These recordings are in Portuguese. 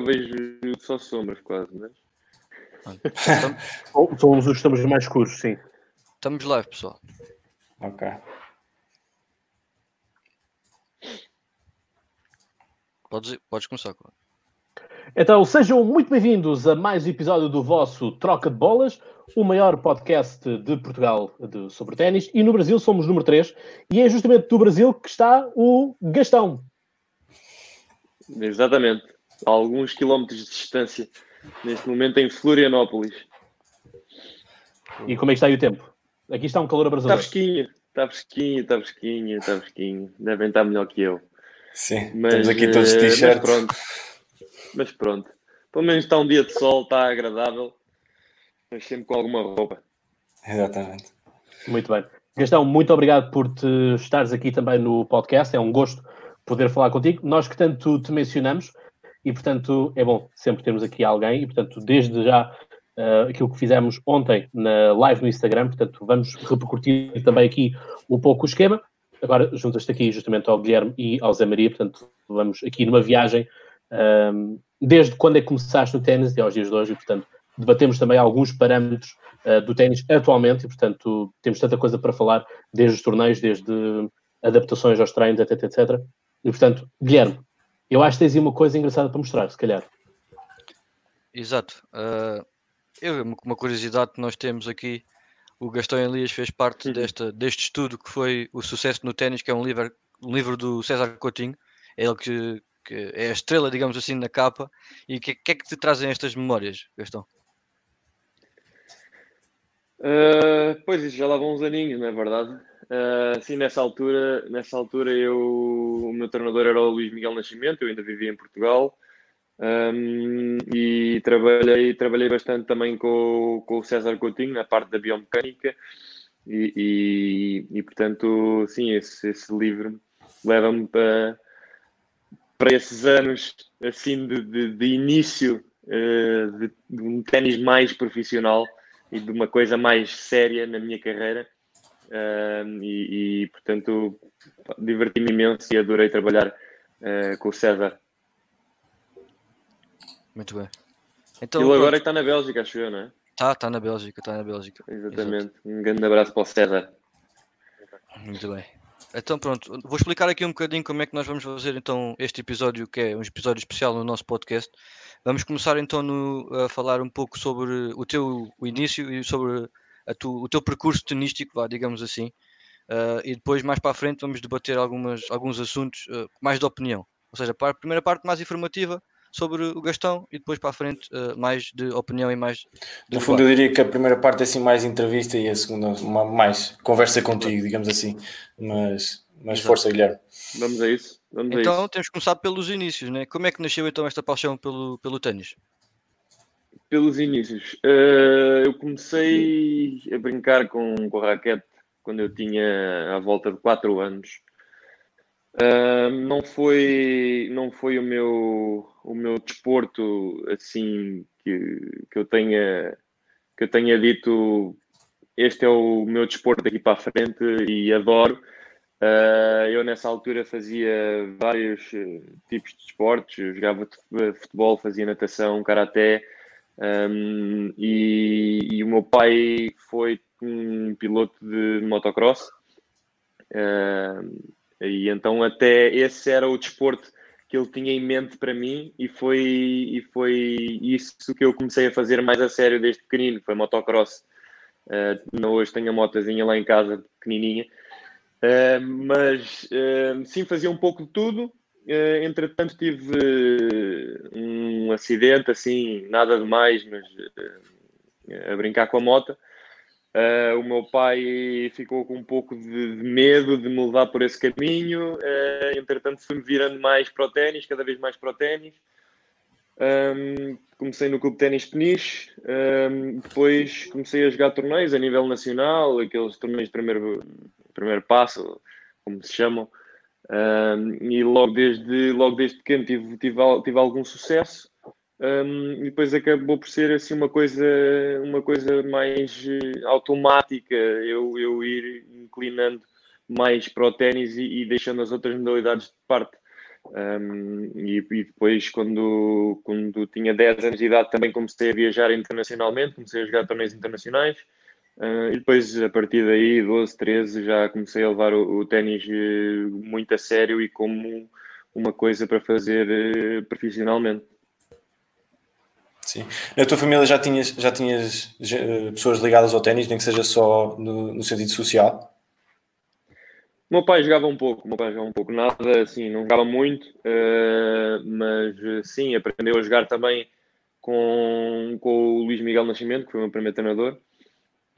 vejo só sombras quase, mas... Somos os estamos mais escuros, sim. Estamos live, pessoal. Ok. Podes, podes começar, claro. Então, sejam muito bem-vindos a mais um episódio do vosso Troca de Bolas, o maior podcast de Portugal de, sobre ténis. E no Brasil somos número 3. E é justamente do Brasil que está o Gastão. Exatamente. A alguns quilómetros de distância. Neste momento em Florianópolis. E como é que está aí o tempo? Aqui está um calor Está abrasador. fresquinho, está fresquinho, está fresquinho, está fresquinho. Devem estar melhor que eu. Sim, Mas, estamos aqui todos de eh, t-shirt. Mas pronto. Mas pronto. Pelo menos está um dia de sol, está agradável. Mas sempre com alguma roupa. Exatamente. Muito bem. Gastão, muito obrigado por te estares aqui também no podcast. É um gosto poder falar contigo. Nós que tanto te mencionamos e, portanto, é bom sempre termos aqui alguém. E, portanto, desde já eh, aquilo que fizemos ontem na live no Instagram, portanto, vamos repercutir também aqui um pouco o esquema. Agora juntas-te aqui justamente ao Guilherme e ao Zé Maria, portanto, vamos aqui numa viagem ehm, desde quando é que começaste no ténis e aos dias de hoje, e, portanto, debatemos também alguns parâmetros eh, do ténis atualmente, e, portanto, temos tanta coisa para falar, desde os torneios, desde adaptações aos treinos, etc, etc. E, portanto, Guilherme, eu acho que tens aí uma coisa engraçada para mostrar, se calhar. Exato. Ah, eu, uma- uma curiosidade que nós temos aqui, o Gastão Elias fez parte Uhum. desta, deste estudo que foi o Sucesso no Ténis, que é um livro, um livro do César Coutinho. É ele que, que é a estrela, digamos assim, na capa. E o que, que é que te trazem estas memórias, Gastão? Uh, pois isso já lá vão uns aninhos, não é verdade? Uh, sim, nessa altura, nessa altura eu, o meu treinador era o Luís Miguel Nascimento, eu ainda vivia em Portugal um, e trabalhei, trabalhei bastante também com, com o César Coutinho na parte da biomecânica e, e, e, portanto, sim, esse, esse livro leva-me para, para esses anos assim de, de, de início uh, de, de um ténis mais profissional e de uma coisa mais séria na minha carreira. E, e, portanto, diverti-me imenso e adorei trabalhar uh, com o César. Muito bem. Ele Então, agora está na Bélgica, acho eu, não é? está tá na Bélgica, está na Bélgica. Exatamente. Um grande abraço para o César. Muito bem. Então pronto, vou explicar aqui um bocadinho como é que nós vamos fazer então este episódio, que é um episódio especial no nosso podcast. Vamos começar então no- a falar um pouco sobre o teu o início e sobre tu- o teu percurso tenístico, vá, digamos assim. Ah, e depois mais para a frente vamos debater algumas, alguns assuntos ah, mais de opinião. Ou seja, para a primeira parte mais informativa sobre o Gastão e depois para a frente ah, mais de opinião e mais de No fundo, eu diria que a primeira parte é assim mais entrevista e a segunda uma- mais conversa contigo, digamos assim. Mas, mas Exato. força, Guilherme. Vamos a isso. Vamos a Então isso. temos que começar pelos inícios, né? Como é que nasceu então esta paixão pelo, pelo ténis? Pelos inícios. Uh, eu comecei a brincar com, com raquete quando eu tinha à volta de 4 anos. Uh, não foi, não foi o, meu, o meu desporto assim que, que, eu tenha, que eu tenha dito este é o meu desporto daqui para a frente e adoro. Uh, eu nessa altura fazia vários tipos de esportes, eu jogava fut- futebol, fazia natação, karaté, um, e, e o meu pai foi um piloto de motocross. Um, e então até esse era o desporto que ele tinha em mente para mim e foi, e foi isso que eu comecei a fazer mais a sério desde pequenino, foi motocross. Uh, hoje tenho a motazinha lá em casa, pequenininha. Uh, mas uh, sim, fazia um pouco de tudo. Uh, entretanto, tive uh, um acidente, assim, nada demais, mas uh, a brincar com a moto. O meu pai ficou com um pouco de, de medo de me levar por esse caminho. Entretanto, fui-me virando mais para o ténis, cada vez mais para o ténis. Um, comecei no Clube Ténis Peniche, um, depois comecei a jogar torneios a nível nacional, aqueles torneios de primeiro, primeiro passo, como se chamam. Um, e logo desde, logo desde pequeno tive, tive, tive algum sucesso. Um, e depois acabou por ser assim uma coisa, uma coisa mais uh, automática, eu, eu ir inclinando mais para o ténis e, e, deixando as outras modalidades de parte. Um, e, e, depois, quando, quando tinha 10 anos de idade, também comecei a viajar internacionalmente, comecei a jogar torneios internacionais. Uh, e depois, a partir daí, 12, 13, já comecei a levar o, o ténis uh, muito a sério e como uma coisa para fazer uh, profissionalmente. Sim. Na tua família já tinhas, já tinhas eh, pessoas ligadas ao ténis, nem que seja só no, no sentido social? O meu pai jogava um pouco, meu pai jogava um pouco, nada assim, não jogava muito, uh, mas sim, aprendeu a jogar também com, com o Luís Miguel Nascimento, que foi o meu primeiro treinador.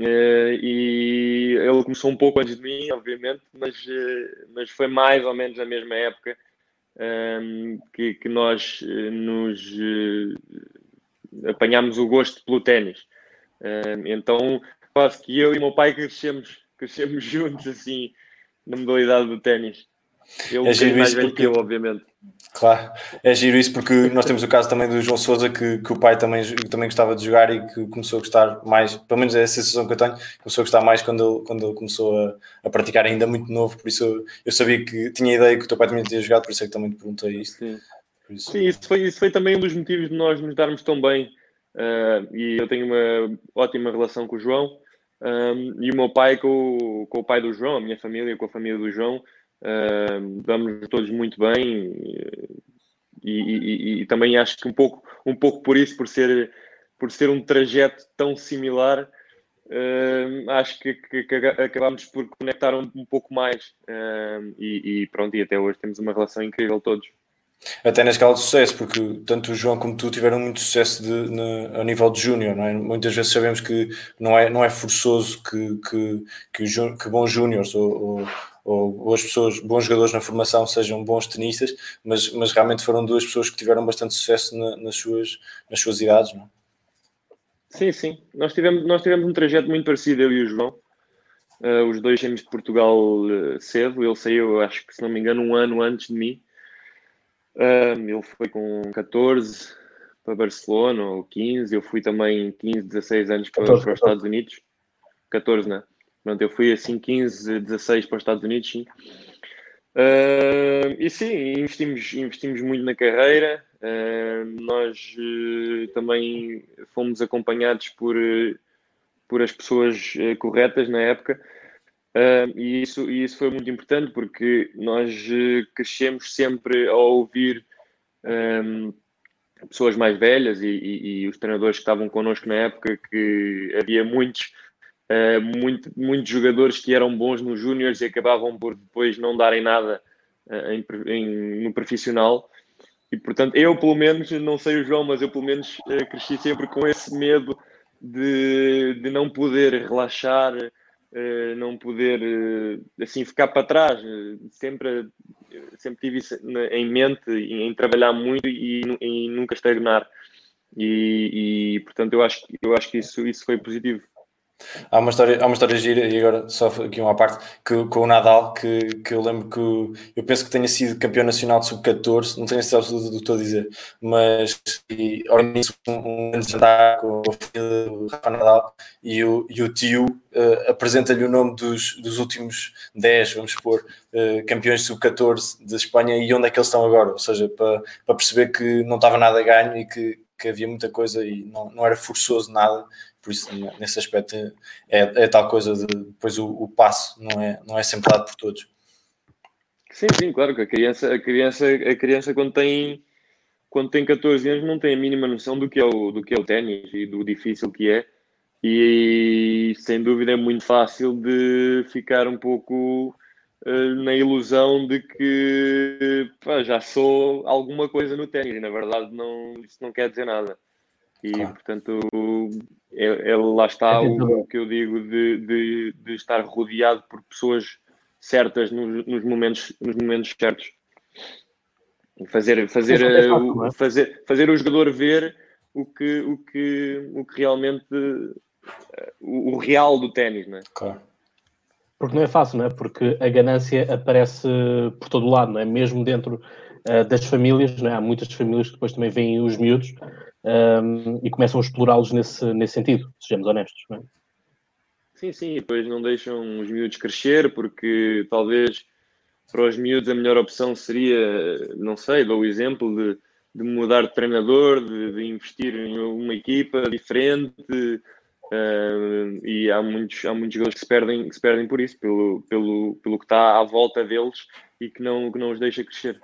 Uh, e ele começou um pouco antes de mim, obviamente, mas, uh, mas foi mais ou menos na mesma época que, que nós nos apanhámos o gosto pelo ténis. então, quase que eu e o meu pai crescemos, crescemos juntos, assim, na modalidade do ténis. Ele é mais velho que eu, obviamente. Claro, é giro isso porque nós temos o caso também do João Souza que, que o pai também, também gostava de jogar e que começou a gostar mais, pelo menos é a sensação que eu tenho, começou a gostar mais quando ele, quando ele começou a, a praticar ainda muito novo, por isso eu, eu, sabia que tinha ideia que o teu pai também tinha jogado, por isso é que também te perguntei isto. Sim, isso... Sim isso, foi, isso foi também um dos motivos de nós nos darmos tão bem uh, e eu tenho uma ótima relação com o João um, e o meu pai com, com o pai do João, a minha família com a família do João, um, damos todos muito bem e, e, e, também acho que um pouco, um pouco por isso, por ser, por ser um trajeto tão similar, um, acho que, que, que, acabámos por conectar um, um pouco mais e, e pronto, e até hoje temos uma relação incrível todos até na escala de sucesso, porque tanto o João como tu tiveram muito sucesso de, de, a nível de júnior, é? Muitas vezes sabemos que não é, não é forçoso que, que, que, o, que bons júniores ou, ou, ou, boas pessoas, bons jogadores na formação sejam bons tenistas, mas, mas realmente foram duas pessoas que tiveram bastante sucesso na, nas, suas, nas suas idades, não é? Sim, sim. Nós tivemos, nós tivemos um trajeto muito parecido, eu e o João. Uh, os dois saímos de Portugal uh, cedo. Ele saiu, acho que se não me engano, um ano antes de mim. Um, ele foi com 14 para Barcelona ou 15, eu fui também 15, 16 anos para, 14, para os Estados Unidos. 14, né? Pronto, eu fui assim 15, 16 para os Estados Unidos, sim. Uh, e sim, investimos, investimos muito na carreira. Uh, nós uh, também fomos acompanhados por, por as pessoas eh, corretas na época. E, isso, e isso foi muito importante porque nós crescemos sempre a ouvir um, pessoas mais velhas e, e, e, os treinadores que estavam connosco na época que havia muitos, uh, muito, muitos jogadores que eram bons nos júniores e acabavam por depois não darem nada em, em, no profissional. E portanto, eu pelo menos, não sei o João, mas eu pelo menos cresci sempre com esse medo de, de não poder relaxar uh, não poder uh, assim ficar para trás. Sempre, sempre tive isso em mente em trabalhar muito e, e nunca estagnar. E, e, portanto eu acho, eu acho que isso, isso foi positivo. Há uma história, há uma história gira, e agora só aqui uma parte, que, com o Nadal, que, que eu lembro que eu penso que tenha sido campeão nacional de sub-14, não tenho certeza absoluta do que estou a dizer, mas organizo um jantar com o filho do Rafa Nadal e o, e o tio uh, apresenta-lhe o nome dos, dos últimos 10, vamos supor, uh, campeões sub-14 de Espanha e onde é que eles estão agora, ou seja, para, para perceber que não estava nada a ganho e que, que havia muita coisa e não, não era forçoso nada por isso nesse aspecto é, é tal coisa de depois o, o, passo não é, não é sempre dado por todos. Sim, sim, claro que a criança, a criança, a criança quando tem quando tem 14 anos não tem a mínima noção do que é o, do que é o ténis e do difícil que é e sem dúvida é muito fácil de ficar um pouco uh, na ilusão de que pá, já sou alguma coisa no ténis e na verdade não, isso não quer dizer nada. E claro. portanto é, é, lá está é o, o, que eu digo de, de, de, estar rodeado por pessoas certas nos, nos, momentos, nos momentos certos. Fazer, fazer, é o, é? fazer, fazer o jogador ver o que, o que, o que realmente o, o real do ténis, não é? Claro. Porque não é fácil, não é? Porque a ganância aparece por todo o lado, não é? Mesmo dentro uh, das famílias, não é? Há muitas famílias que depois também veem os miúdos um, e começam a explorá-los nesse, nesse sentido, sejamos honestos. É? Sim, sim, depois não deixam os miúdos crescer porque talvez para os miúdos a melhor opção seria, não sei, dou o exemplo de, de mudar de treinador, de, de, investir em uma equipa diferente. Uh, e há muitos, há muitos jogadores que se perdem, que se perdem por isso, pelo, pelo, pelo que está à volta deles e que não, que não os deixa crescer.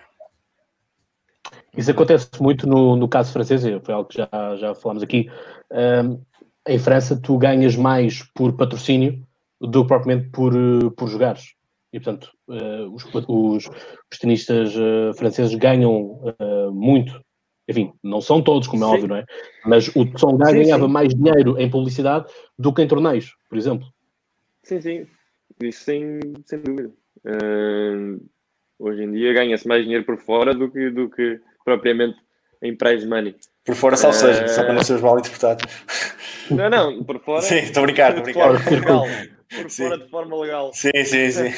Isso acontece muito no, no caso francês, foi algo que já, já falámos aqui. Um, em França, tu ganhas mais por patrocínio do que propriamente por, por jogares. E, portanto, uh, os, os, os tenistas uh, franceses ganham uh, muito. Enfim, não são todos, como é sim. óbvio, não é? Mas o Tsonga ganhava sim. mais dinheiro em publicidade do que em torneios, por exemplo. Sim, sim. Isso sem, sem dúvida. Hoje em dia ganha-se mais dinheiro por fora do que, do que propriamente em prize money. Por fora só seja, só para não ser mal interpretado. Não, não, por fora. Sim, estou a brincar, estou a brincar. Por fora, legal, por fora de forma legal. Sim, sim, sim.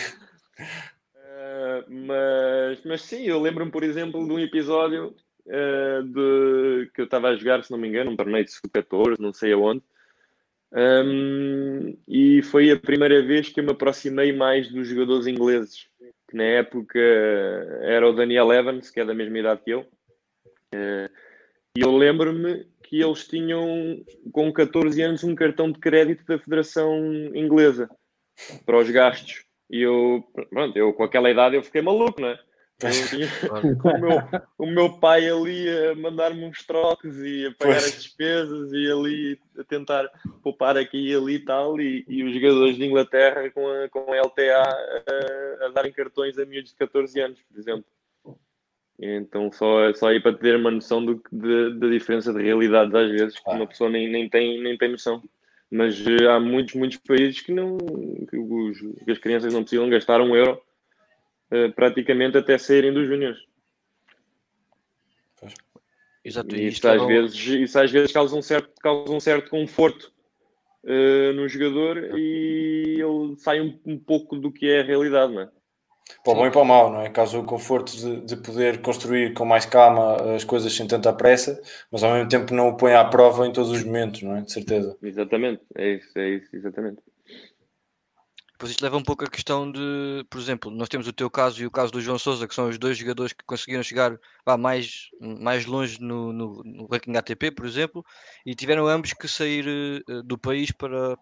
Uh, mas, mas sim, eu lembro-me, por exemplo, de um episódio uh, de, que eu estava a jogar, se não me engano, um torneio de sub-14, não sei aonde. Um, e foi a primeira vez que eu me aproximei mais dos jogadores ingleses, que na época era o Daniel Evans, que é da mesma idade que eu. Uh, e eu lembro-me que eles tinham, com 14 anos, um cartão de crédito da Federação Inglesa para os gastos. E eu, pronto, eu com aquela idade eu fiquei maluco, não é? Tinha, o, meu, o, meu, pai ali a mandar-me uns trocos e a pagar pois. as despesas e ali a tentar poupar aqui e ali e tal, e, e os jogadores de Inglaterra com a, com a LTA a, a darem cartões a miúdos de 14 anos, por exemplo. Então, só, só aí para ter uma noção do, de, da diferença de realidades, às vezes, que uma pessoa nem, nem, tem, nem tem noção. Mas uh, há muitos, muitos países que, não, que, os, que as crianças não precisam gastar um euro praticamente até saírem dos júniores. Exato. E isso, às vezes, isso às vezes causa um certo, causa um certo conforto uh, no jogador e ele sai um, um pouco do que é a realidade, não é? Para o bom e para o mau, não é? Caso o conforto de, de, poder construir com mais calma as coisas sem tanta pressa, mas ao mesmo tempo não o põe à prova em todos os momentos, não é? De certeza. Exatamente, é isso, é isso, exatamente. Pois isto leva um pouco a questão de, por exemplo, nós temos o teu caso e o caso do João Sousa, que são os dois jogadores que conseguiram chegar vá, mais, mais longe no, no, no ranking ATP, por exemplo, e tiveram ambos que sair uh, do país para,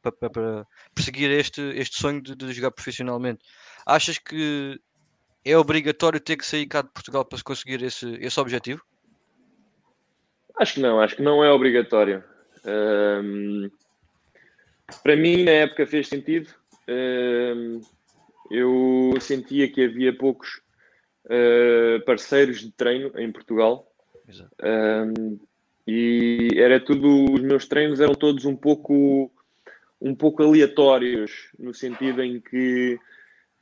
para, para, para, perseguir este, este sonho de, de jogar profissionalmente. Achas que é obrigatório ter que sair cá de Portugal para conseguir esse, esse objetivo? Acho que não, acho que não é obrigatório. Um, para mim, na época, fez sentido. Eu sentia que havia poucos uh, parceiros de treino em Portugal. E era tudo, os meus treinos eram todos um pouco, um pouco aleatórios, no sentido em que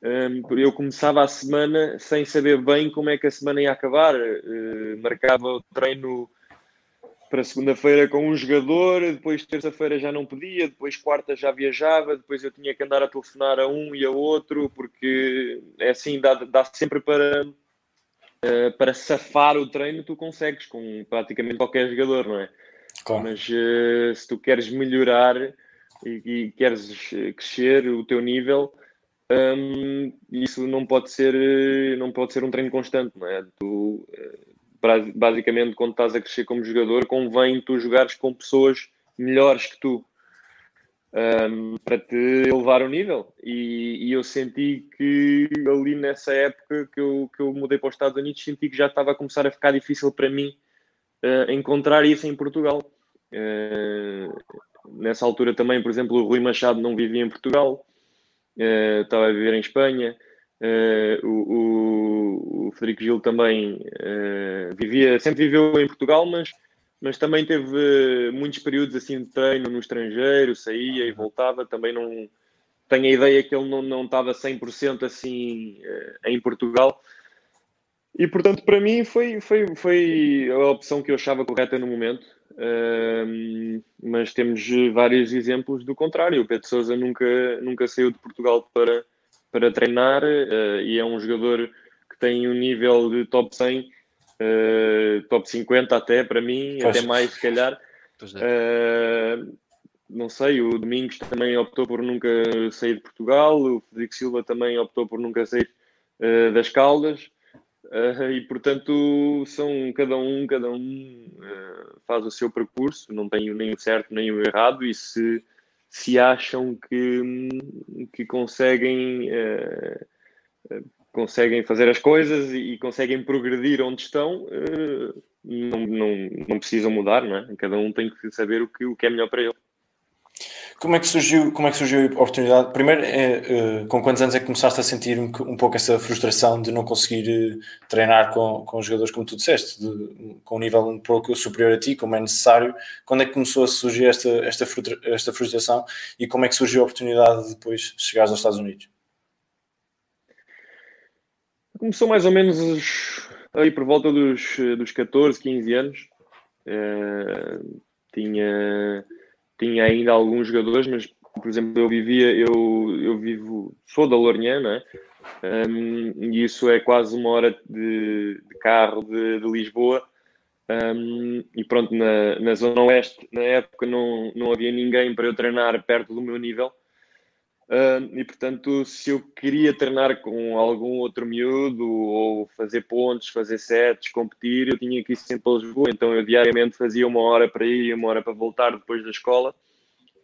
um, eu começava a semana sem saber bem como é que a semana ia acabar. Uh, marcava o treino para segunda-feira com um jogador, depois terça-feira já não podia, depois quarta já viajava, depois eu tinha que andar a telefonar a um e a outro, porque é assim, dá, dá sempre para, uh, para safar o treino, tu consegues com praticamente qualquer jogador, não é? Claro. Mas uh, se tu queres melhorar e, e queres crescer o teu nível, um, isso não pode ser não pode ser um treino constante, não é? Tu, eh, basicamente, quando estás a crescer como jogador, convém tu jogares com pessoas melhores que tu um, para te elevar o nível. E, e, eu senti que ali nessa época que eu, que eu mudei para os Estados Unidos, senti que já estava a começar a ficar difícil para mim uh, encontrar isso em Portugal. Uh, nessa altura também, por exemplo, o Rui Machado não vivia em Portugal uh, estava a viver em Espanha. Uh, o, o, Frederico Gil também uh, vivia, sempre viveu em Portugal, mas, mas também teve muitos períodos assim de treino no estrangeiro, saía e voltava. Também não tenho a ideia que ele não, não estava 100% assim uh, em Portugal. E portanto, para mim, foi, foi, foi a opção que eu achava correta no momento. Uh, mas temos vários exemplos do contrário. O Pedro Sousa nunca, nunca saiu de Portugal para, para treinar uh, e é um jogador que tem um nível de top 100, uh, eh, top 50 até para mim, pois. até mais se calhar. É. não sei, o Domingos também optou por nunca sair de Portugal, o Federico Silva também optou por nunca sair uh, das Caldas. Uh, e portanto são cada um, cada um uh, faz o seu percurso, não tem nem o certo nem o errado, e se, se acham que, que conseguem, uh, conseguem fazer as coisas e, conseguem progredir onde estão, não, não, não precisam mudar, não é? Cada um tem que saber o que, o que é melhor para ele. Como é que surgiu, como é que surgiu a oportunidade? Primeiro, é, uh, com quantos anos é que começaste a sentir um, um pouco essa frustração de não conseguir uh, treinar com, com jogadores como tu disseste, de, com um nível um pouco superior a ti, como é necessário? Quando é que começou a surgir esta, esta, esta frustração e como é que surgiu a oportunidade de depois chegares aos Estados Unidos? Começou mais ou menos aí por volta dos, dos 14, 15 anos. Uh, tinha tinha ainda alguns jogadores, mas por exemplo, eu vivia, eu, eu vivo, sou da Lourinhã, não é? Um, e isso é quase uma hora de, de carro de, de Lisboa. Um, e pronto, na, na Zona Oeste, na época, não, não havia ninguém para eu treinar perto do meu nível. Um, e portanto, se eu queria treinar com algum outro miúdo ou fazer pontos, fazer sets, competir, eu tinha que ir sempre a Lisboa. Então, eu diariamente fazia uma hora para ir e uma hora para voltar depois da escola.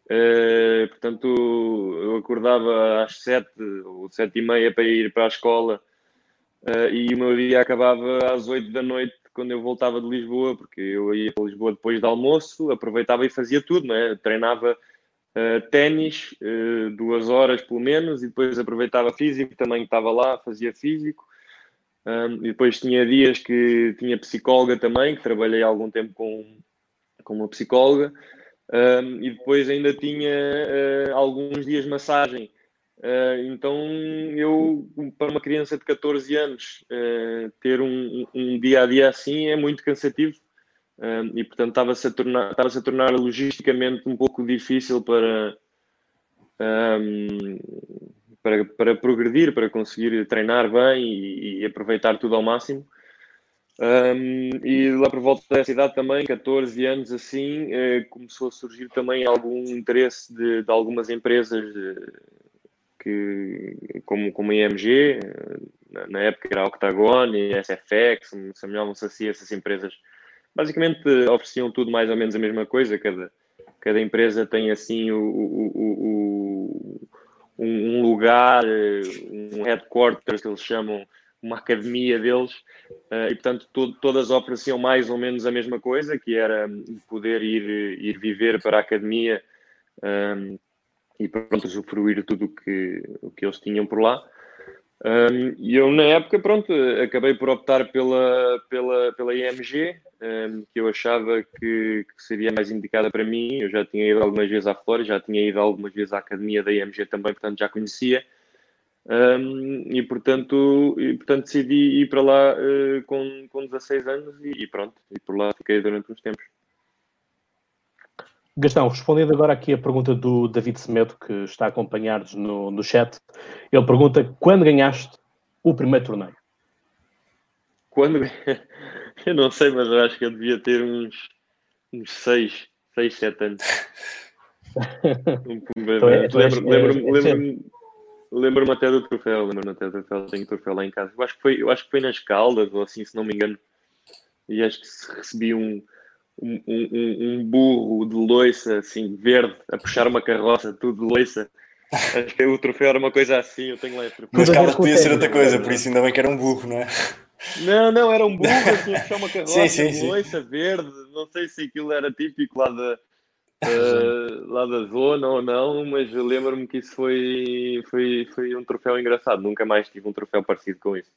Uh, portanto, eu acordava às sete ou sete e meia para ir para a escola uh, e o meu dia acabava às oito da noite quando eu voltava de Lisboa, porque eu ia para Lisboa depois do almoço, aproveitava e fazia tudo, né? treinava uh, ténis duas horas pelo menos e depois aproveitava físico, também estava lá, fazia físico. Um, e depois tinha dias que tinha psicóloga também, que trabalhei algum tempo com, com uma psicóloga. Um, e depois ainda tinha uh, alguns dias de massagem. Uh, então, eu, para uma criança de 14 anos, uh, ter um, um, dia a dia assim é muito cansativo e, portanto, estava-se a, tornar, estava a tornar logisticamente um pouco difícil para, um, para, para progredir, para conseguir treinar bem e, e aproveitar tudo ao máximo. Um, e lá por volta dessa idade também, 14 anos assim, eh, começou a surgir também algum interesse de, de algumas empresas de, que, como, como a IMG, na, na época era a Octagon e a SFX, Samuel sei essas empresas basicamente ofereciam tudo mais ou menos a mesma coisa, cada, cada empresa tem assim o, o, o, um lugar, um headquarters que eles chamam uma academia deles. Uh, e portanto to todas ofereciam mais ou menos a mesma coisa que era poder ir, ir viver para a academia um, ehm, e pronto usufruir tudo o que, o que eles tinham por lá. Um, e eu na época pronto acabei por optar pela, pela, pela IMG um, que eu achava que, que, seria mais indicada para mim eu já tinha ido algumas vezes à Flórida já tinha ido algumas vezes à academia da IMG também portanto já conhecia um, e, portanto, e portanto decidi ir para lá uh, com, com 16 anos e, e, pronto, e por lá fiquei durante uns tempos. Gastão, respondendo agora aqui a pergunta do David Semedo, que está a acompanhar-nos no, no chat, ele pergunta quando ganhaste o primeiro torneio? Quando? Eu não sei, mas eu acho que eu devia ter uns, uns 6, 6, 7 anos. então, é, lembro-me lembro, lembro, lembro Lembro-me até do troféu, lembro-me até do troféu, tenho troféu lá em casa. Eu acho que foi, eu acho que foi nas Caldas, ou assim, se não me engano. E acho que recebi um, um, um, um burro de loiça, assim, verde, a puxar uma carroça, tudo de loiça. Acho que o troféu era uma coisa assim, eu tenho lá. Nas Caldas podia ser outra coisa, por isso ainda bem que era um burro, não é? Não, não, era um burro, assim, a puxar uma carroça sim, sim, loiça verde. Não sei se aquilo era típico lá da uh, lá da zona ou não, mas lembro-me que isso foi, foi, foi um troféu engraçado. Nunca mais tive um troféu parecido com isso.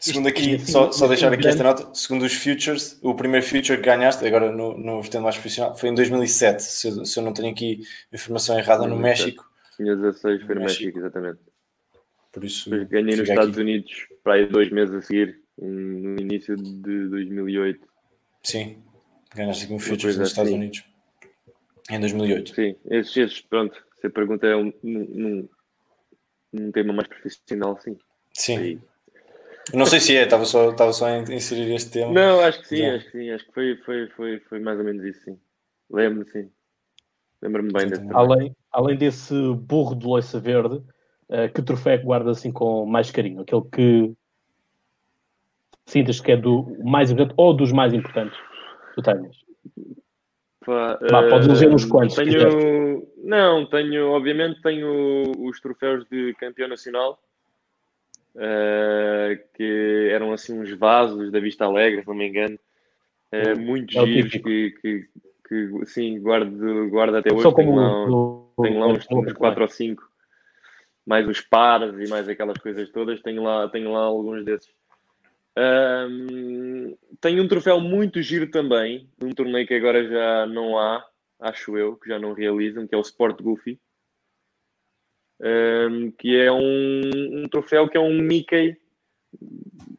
Segundo aqui, só, só deixar aqui esta nota, segundo os Futures, o primeiro Future que ganhaste, agora no, no vertente mais profissional, foi em 2007, se eu, se eu não tenho aqui informação errada, no México. Tinha 16, foi no México exatamente. Por isso, ganhei nos Estados aqui. Unidos, para aí dois meses a seguir, no início de 2008. Sim, ganhaste aqui um Futures nos Estados assim. Unidos. Em 2008. Sim, esses, esses pronto, se a pergunta é um, num, num tema mais profissional, sim. Sim. Aí. Não sei se é, estava só, estava só a inserir este tema. Não, acho que sim, Já. acho que sim, acho que foi, foi, foi, foi mais ou menos isso, sim. Lembro-me, sim. Lembro-me bem desse além, além desse burro de loiça verde, uh, que troféu é que guardas assim com mais carinho? Aquele que sintas que é do mais importante ou dos mais importantes que tu tenhas? Pá, Vá, podes eleger uns eh, quantos, tenho, Não, tenho, obviamente, tenho os troféus de campeão nacional, eh, que eram assim uns vasos da Vista Alegre, se não me engano, eh, muito É giros que, que, que, sim, guardo, guardo até hoje. Só Tenho como lá, o- o- tenho lá uns, o- uns 4 ou 5, mais os pares e mais aquelas coisas todas, tenho lá, tenho lá alguns desses. Ahm, tenho um troféu muito giro também, um torneio que agora já não há, acho eu, que já não realizam, que é o Sport Goofy. Ahm, que é um, um troféu que é um Mickey,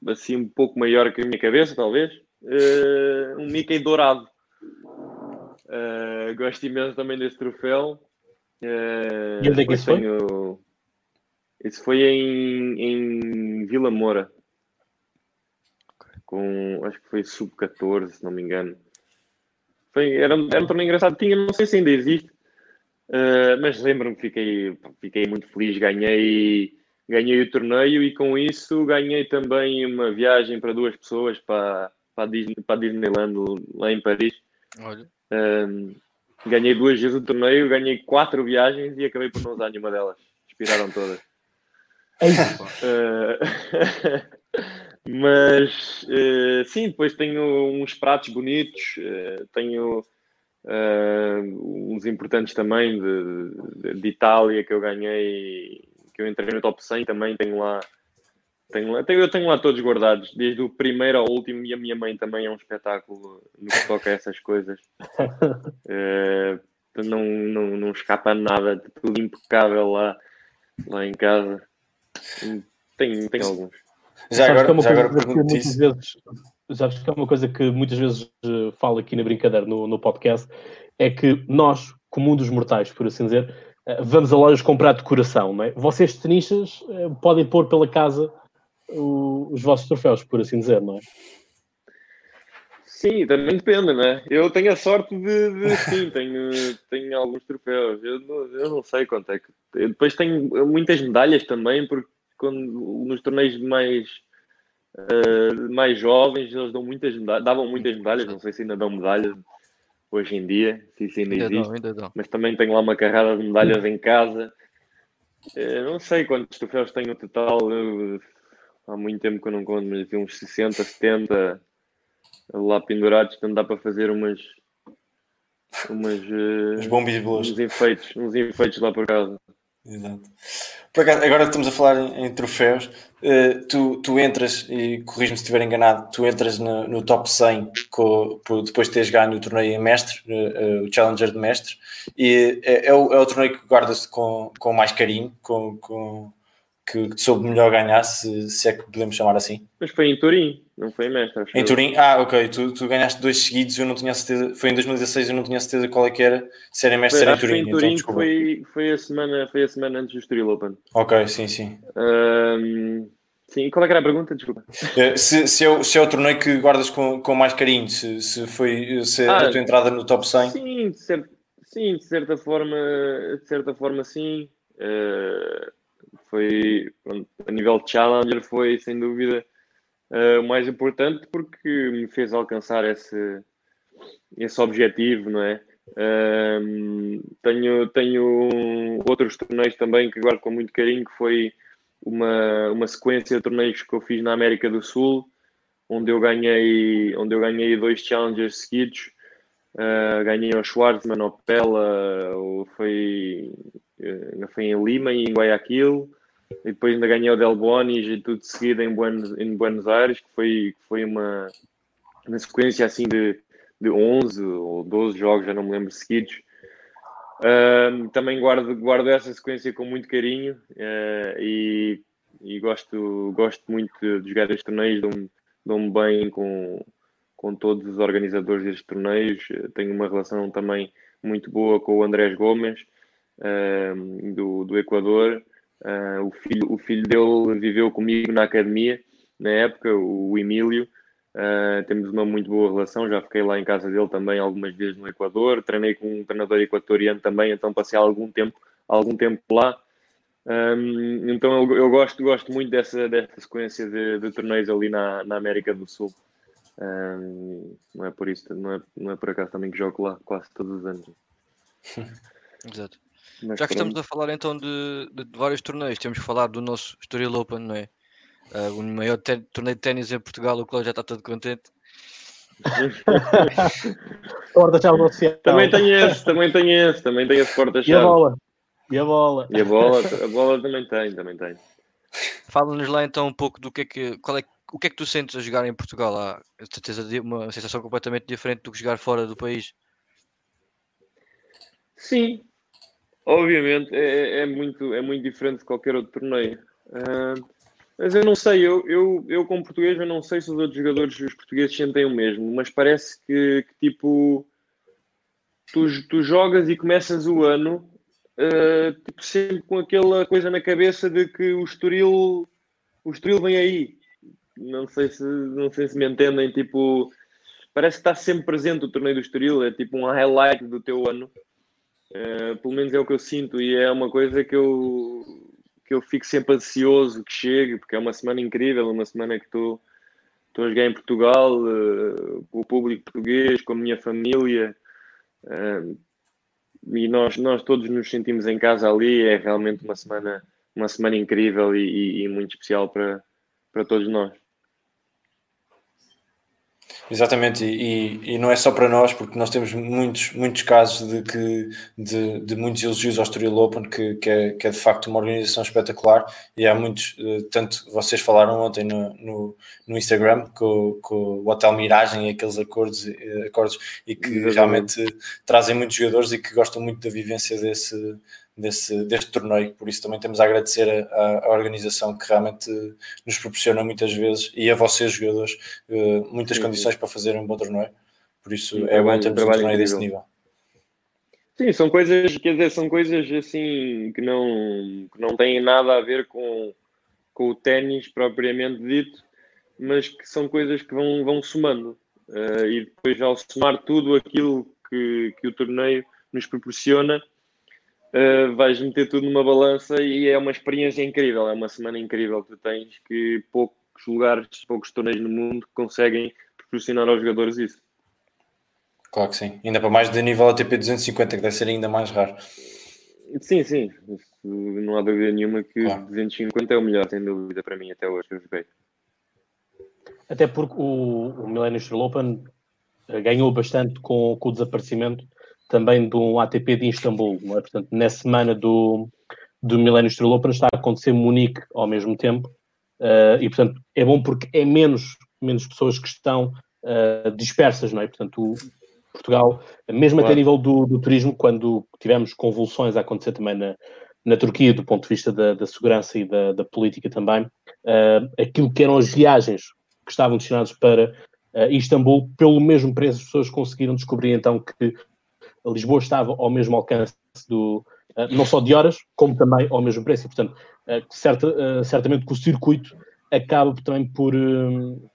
assim um pouco maior que a minha cabeça, talvez. Ah, um Mickey dourado. Ah, gosto imenso também desse troféu. Ah, E onde é que isso foi? tenho- Isso foi em, em Vila Moura. Com, acho que foi sub-14, se não me engano. Foi, era, um- era um torneio engraçado. Tinha, não sei se ainda existe, ah, mas lembro-me que fiquei, fiquei muito feliz. Ganhei, ganhei o torneio e com isso ganhei também uma viagem para duas pessoas para, para, a Disney, para Disneyland lá em Paris. Olha, Um, ganhei duas vezes o torneio, ganhei quatro viagens e acabei por não usar nenhuma delas. Expiraram todas. Ei, Uh, mas uh, sim, depois tenho uns pratos bonitos, uh, tenho uh, uns importantes também de, de, de Itália que eu ganhei, que eu entrei no top 100 também, tenho lá. Tenho lá tenho, eu tenho lá todos guardados, desde o primeiro ao último, e a minha mãe também é um espetáculo no que toca a essas coisas. Não, não, não escapa nada, tudo impecável lá, lá em casa. Tenho, tenho alguns. Já Sabes que é agora, já agora coisa que pergunto muitas isso. vezes, sabes que é uma coisa que muitas vezes eh, falo aqui na brincadeira no, no podcast, é que nós, comum dos mortais, por assim dizer, eh, vamos a lojas comprar decoração, não é? Vocês tenistas eh, podem pôr pela casa o- os vossos troféus, por assim dizer, não é? Sim, também depende, né? Eu tenho a sorte de, de sim, tenho, tenho alguns troféus. Eu não, eu não sei quanto é que. eu depois tenho muitas medalhas também, porque quando, nos torneios mais, eh, mais jovens eles dão muitas medalhas, davam muitas medalhas, não sei se ainda dão medalhas hoje em dia, se isso ainda ainda existe. não, ainda não. mas também tenho lá uma carrada de medalhas em casa. Eh, não sei quantos troféus tenho no total. eu- há muito tempo que eu não conto, mas uns 60, 70 lá pendurados, então dá para fazer umas. umas eh, Os bombis boas. uns enfeites, uns enfeites lá por casa. Exato. Por acaso, agora estamos a falar em, em troféus. eh, tu, tu entras, e corrijo-me se estiver enganado, tu entras no, no top 100 co- por- depois de teres ganho o torneio em mestre, eh, eh, o Challenger de mestre, e é, é o, é o torneio que guardas com, com mais carinho, com, com- que, que soube melhor ganhar, se, se é que podemos chamar assim. Mas foi em Turim, não foi em Em. Turim, ah, ok, tu, tu ganhaste dois seguidos, eu não tinha certeza, foi em 2016, eu não tinha certeza qual é que era, se era em mestre, Foi, em que foi Turim, em então Turim desculpa. foi, foi, a semana, foi a semana antes do Estoril Open. Ok, sim, sim. Ahm, sim, qual é que era a pergunta? Desculpa. Eh, Se, se, é o, se é o torneio que guardas com, com mais carinho, se, se foi se é Ah, a tua entrada no top 100, Sim, de, cer- sim, de certa forma, de certa forma sim. Eh, foi pronto, a nível de challenger foi sem dúvida eh, o mais importante porque me fez alcançar esse, esse objetivo, não é? Ahm, tenho, tenho outros torneios também que guardo com muito carinho, que foi uma, uma sequência de torneios que eu fiz na América do Sul, onde eu ganhei, onde eu ganhei dois challengers seguidos. Uh, ganhei ao Schwarzman, ao Pella, foi, uh, foi em Lima e em Guayaquil, e depois ainda ganhei o Del Bonis e tudo de seguida em Buenos, em Buenos Aires, que foi, que foi uma, uma sequência assim de, de 11 ou 12 jogos, já não me lembro, seguidos. Um, também guardo, guardo essa sequência com muito carinho uh, e, e gosto, gosto muito de jogar estes torneios, dou-me dou bem com, com todos os organizadores destes torneios. Tenho uma relação também muito boa com o Andrés Gomes, uh, do, do Equador. Uh, o, filho, o filho dele viveu comigo na academia, na época, o Emílio. Uh, temos uma muito boa relação. Já fiquei lá em casa dele também algumas vezes no Equador. Treinei com um treinador equatoriano também, então passei algum tempo, algum tempo lá. Um, então eu, eu, gosto, gosto muito dessa, dessa sequência de, de torneios ali na, na América do Sul. Um, não é por isso, não é, não é por acaso também que jogo lá quase todos os anos. Exato. Mas Já que estamos a falar então de, de, de, vários torneios, temos que falar do nosso Estoril Open, não é? Uh, o maior torneio de ténis em Portugal, o Cláudio já está todo contente. porta chave oficial. Também tem esse, também tem esse, também tem esse porta chave. E a bola? E a bola? E a bola, a bola também tem, também tem. Fala-nos lá então um pouco do que é que, qual é, o que é que tu sentes a jogar em Portugal? Há certeza de uma sensação completamente diferente do que jogar fora do país? Sim, obviamente é, é muito, é muito diferente de qualquer outro torneio. Uh, mas eu não sei, eu, eu, eu como português, eu não sei se os outros jogadores, os portugueses, sentem o mesmo, mas parece que, que tipo, tu, tu jogas e começas o ano uh, tipo, sempre com aquela coisa na cabeça de que o Estoril, o Estoril vem aí. Não sei se, não sei se me entendem, tipo, parece que está sempre presente o torneio do Estoril, é tipo um highlight do teu ano. Uh, pelo menos é o que eu sinto e é uma coisa que eu que eu fico sempre ansioso que chegue, porque é uma semana incrível, uma semana que estou, a jogar em Portugal, uh, com o público português, com a minha família. Uh, e nós, nós todos nos sentimos em casa ali. É realmente uma semana, uma semana incrível e, e, e muito especial para, para todos nós. Exatamente, e, e, não é só para nós, porque nós temos muitos, muitos casos de, que, de, de muitos elogios ao Estoril Open, que, que, é, que é de facto uma organização espetacular, e há muitos, eh, tanto vocês falaram ontem no, no, no Instagram, com, com o Hotel Miragem e aqueles acordos, eh, acordos e que realmente trazem muitos jogadores e que gostam muito da vivência desse, desse, deste torneio, por isso também temos a agradecer a, organização que realmente nos proporciona muitas vezes e a vocês, jogadores, eh, muitas sim, condições sim. para fazer um bom torneio. Por isso sim, é bom termos um torneio desse nível. Sim, são coisas, quer dizer, são coisas assim que não, que não têm nada a ver com, com o ténis propriamente dito, mas que são coisas que vão, vão somando. Uh, e depois, ao somar tudo aquilo que, que o torneio nos proporciona, uh, vais meter tudo numa balança e é uma experiência incrível, é uma semana incrível que tu tens que poucos lugares, poucos torneios no mundo conseguem proporcionar aos jogadores isso. Claro que sim, ainda para mais de nível ATP 250, que deve ser ainda mais raro. Sim, sim, não há dúvida nenhuma que claro. 250 é o melhor, sem dúvida, para mim até hoje que eu joguei. Até porque o, o Millennium Open eh, ganhou bastante com, com o desaparecimento também de um ATP de Istambul, é? Portanto, na semana do, do Milênio Estrela Open está a acontecer Munique ao mesmo tempo, uh, e portanto é bom porque é menos, menos pessoas que estão uh, dispersas, não é? Portanto, o, Portugal, mesmo claro. até a nível do, do, turismo, quando tivemos convulsões a acontecer também na, na Turquia, do ponto de vista da, da segurança e da, da política também, uh, aquilo que eram as viagens que estavam destinadas para uh, Istambul, pelo mesmo preço, as pessoas conseguiram descobrir então que Lisboa estava ao mesmo alcance do, uh, não só de horas, como também ao mesmo preço. E, portanto, uh, certa, uh, certamente que o circuito acaba também por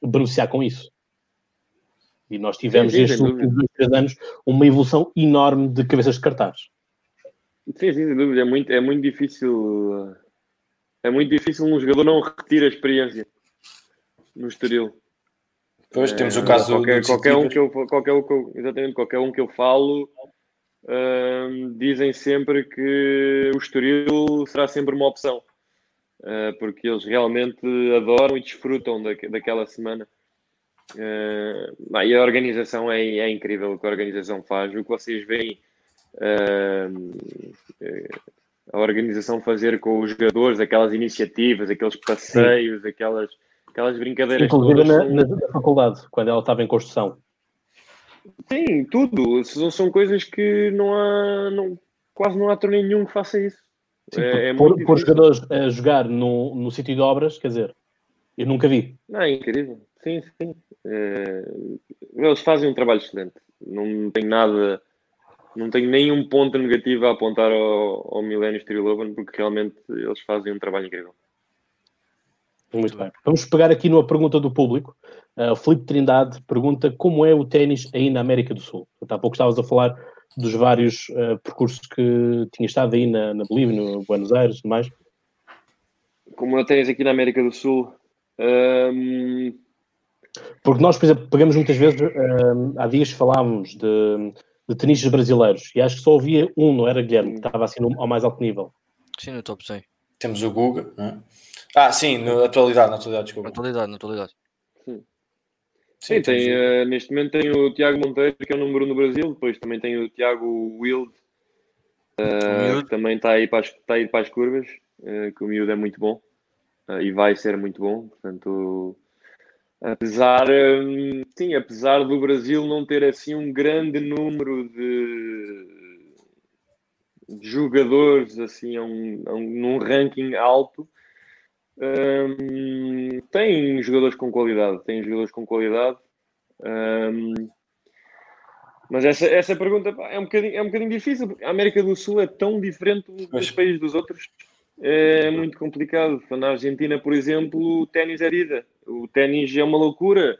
beneficiar com isso. E nós tivemos sim, sim, estes últimos dois, três anos uma evolução enorme de cabeças de cartaz. Sim, sim, sem dúvida. É muito, é muito difícil. É muito difícil um jogador não repetir a experiência no Estoril. Pois temos o caso qualquer, qualquer um que eu qualquer um que eu, exatamente qualquer um que eu falo dizem sempre que o Estoril será sempre uma opção, uh, porque eles realmente adoram e desfrutam da, daquela semana. Uh, e a organização é, é, incrível o que a organização faz. O que vocês veem a organização fazer com os jogadores, aquelas iniciativas, aqueles passeios, aquelas, aquelas brincadeiras. Inclusive na, na faculdade, quando ela estava em construção. Sim, tudo. São, são coisas que não há. Não, quase não há torneio nenhum que faça isso. Sim, é, é por, por jogadores a jogar no, no sítio de obras, quer dizer, eu nunca vi. Não, é incrível. Sim, sim. É, eles fazem um trabalho excelente. Não tem nada. Não tenho nenhum ponto negativo a apontar ao, ao Open, porque realmente eles fazem um trabalho incrível. Muito bem. Vamos pegar aqui numa pergunta do público. Uh, Filipe Trindade pergunta como é o ténis aí na América do Sul. Há pouco estavas a falar dos vários uh, percursos que tinha estado aí na, na Bolívia, no Buenos Aires e mais. como eu tenho aqui na América do Sul. Um... Porque nós, por exemplo, pegamos muitas vezes, um, há dias falávamos de, de tenistas brasileiros e acho que só havia um, não era Guilherme, que estava assim no, ao mais alto nível. Sim, no top 100. Temos o Guga, não é? Ah, sim, na atualidade, na atualidade, desculpa. Na atualidade, na atualidade. Sim, sim tem, uh, neste momento tem o Tiago Monteiro, que é o número no Brasil, depois também tem o Tiago Wild, uh, que também está aí para as, está aí para as curvas, uh, que o miúdo é muito bom e vai ser muito bom, portanto apesar um, sim, apesar do Brasil não ter assim um grande número de, de jogadores assim a um, a um, num ranking alto um, tem jogadores com qualidade tem jogadores com qualidade hum, mas essa, essa pergunta é um, bocadinho, é um bocadinho difícil porque a América do Sul é tão diferente dos países dos outros é muito complicado. Na Argentina, por exemplo, o ténis é vida. O ténis é uma loucura.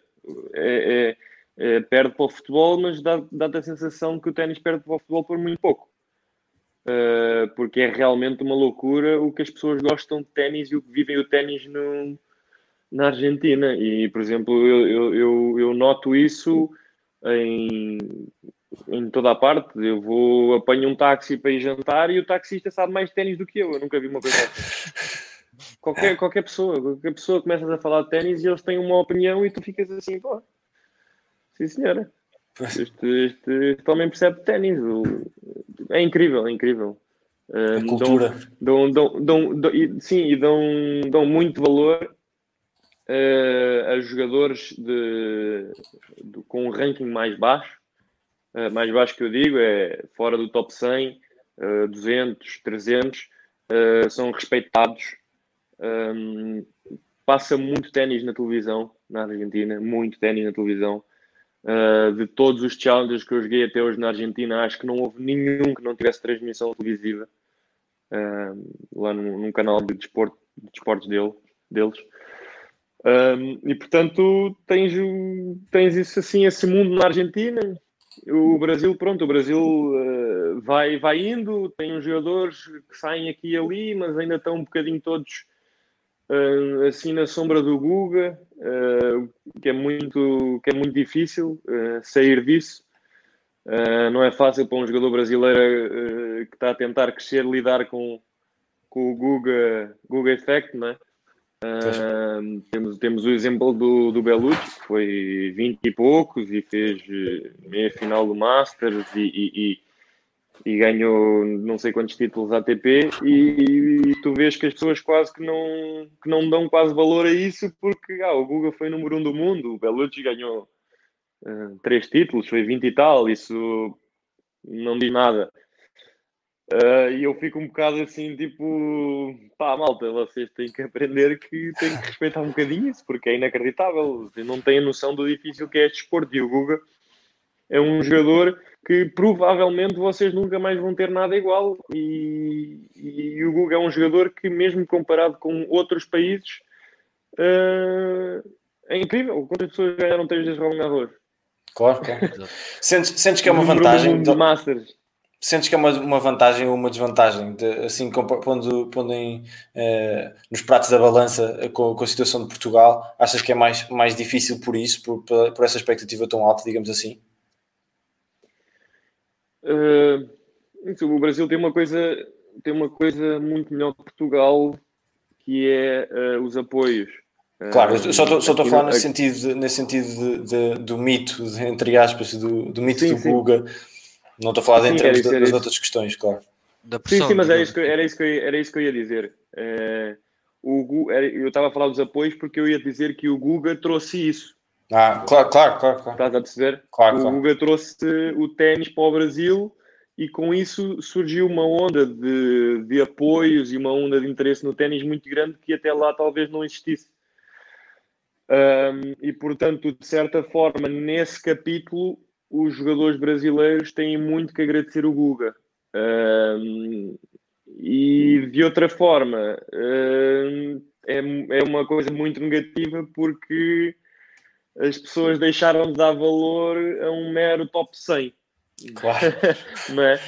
É, é, é, perde para o futebol, mas dá-te dá a sensação que o ténis perde para o futebol por muito pouco. Uh, porque é realmente uma loucura o que as pessoas gostam de ténis e o que vivem o ténis na Argentina. E, por exemplo, eu, eu, eu, eu noto isso em em toda a parte. Eu vou, apanho um táxi para ir jantar e o taxista sabe mais de ténis do que eu. Eu nunca vi uma coisa assim. Qualquer, qualquer pessoa, qualquer pessoa começas a falar de ténis e eles têm uma opinião e tu ficas assim, pô, sim senhora. Este, este, este homem percebe ténis. É incrível, é incrível. A cultura. Dão, dão, dão, dão, sim, e dão, dão muito valor uh, a jogadores de, de, com um ranking mais baixo uh, mais baixo que eu digo, é fora do top 100, uh, 200, 300, uh, são respeitados. Um, passa muito ténis na televisão na Argentina, muito ténis na televisão. Uh, de todos os challenges que eu joguei até hoje na Argentina, acho que não houve nenhum que não tivesse transmissão televisiva uh, lá num, num, canal de, desporto, de desportos dele, deles. Um, e portanto tens, tens isso assim, esse mundo na Argentina, o Brasil, pronto, o Brasil uh, vai, vai indo, tem uns jogadores que saem aqui e ali, mas ainda estão um bocadinho todos uh, assim na sombra do Guga, uh, que, é muito, que é muito difícil sair disso. não é fácil para um jogador brasileiro que está a tentar crescer lidar com, com o Guga, Guga Effect, não é? Uh, temos, temos o exemplo do, do Belucci, que foi 20 e poucos e fez meia final do Masters e, e, e, ganhou não sei quantos títulos ATP e, e, tu vês que as pessoas quase que não, que não dão quase valor a isso porque ah, o Guga foi número um do mundo, o Belucci ganhou uh, três títulos, foi 20 e tal, isso não diz nada. Uh, e eu fico um bocado assim, tipo, pá, malta, vocês têm que aprender que têm que respeitar um bocadinho isso, porque é inacreditável. Não têm a noção do difícil que é este esporte. E o Guga é um jogador que provavelmente vocês nunca mais vão ter nada igual. E, e o Guga é um jogador que, mesmo comparado com outros países, uh, é incrível. Quantas pessoas ganharam três vezes Roland Garros? Claro, claro. sentes, sentes que é uma vantagem. De Masters. Sentes que é uma, uma vantagem ou uma desvantagem, de, assim, pondo, pondo em, eh, nos pratos da balança eh, com, com, a situação de Portugal, achas que é mais, mais difícil por isso, por, por essa expectativa tão alta, digamos assim? Uh, o Brasil tem uma coisa tem uma coisa muito melhor que Portugal, que é uh, os apoios. Claro, eu só estou a falar nesse sentido, nesse sentido de, de, do mito, entre aspas, do, do mito sim, do Guga. Não estou a falar dentro das, das outras questões, claro. Da pressão, sim, sim, mas era isso, que, era, isso que eu, era isso que eu ia dizer. É, o, eu estava a falar dos apoios porque eu ia dizer que o Guga trouxe isso. Ah, claro, claro, claro. claro. Estás a perceber? Claro, o claro. Guga trouxe o ténis para o Brasil e com isso surgiu uma onda de, de apoios e uma onda de interesse no ténis muito grande que até lá talvez não existisse. Um, e portanto, de certa forma, nesse capítulo, os jogadores brasileiros têm muito que agradecer o Guga. Um, e de outra forma, um, é, é uma coisa muito negativa porque as pessoas deixaram de dar valor a um mero top 100. Claro. É?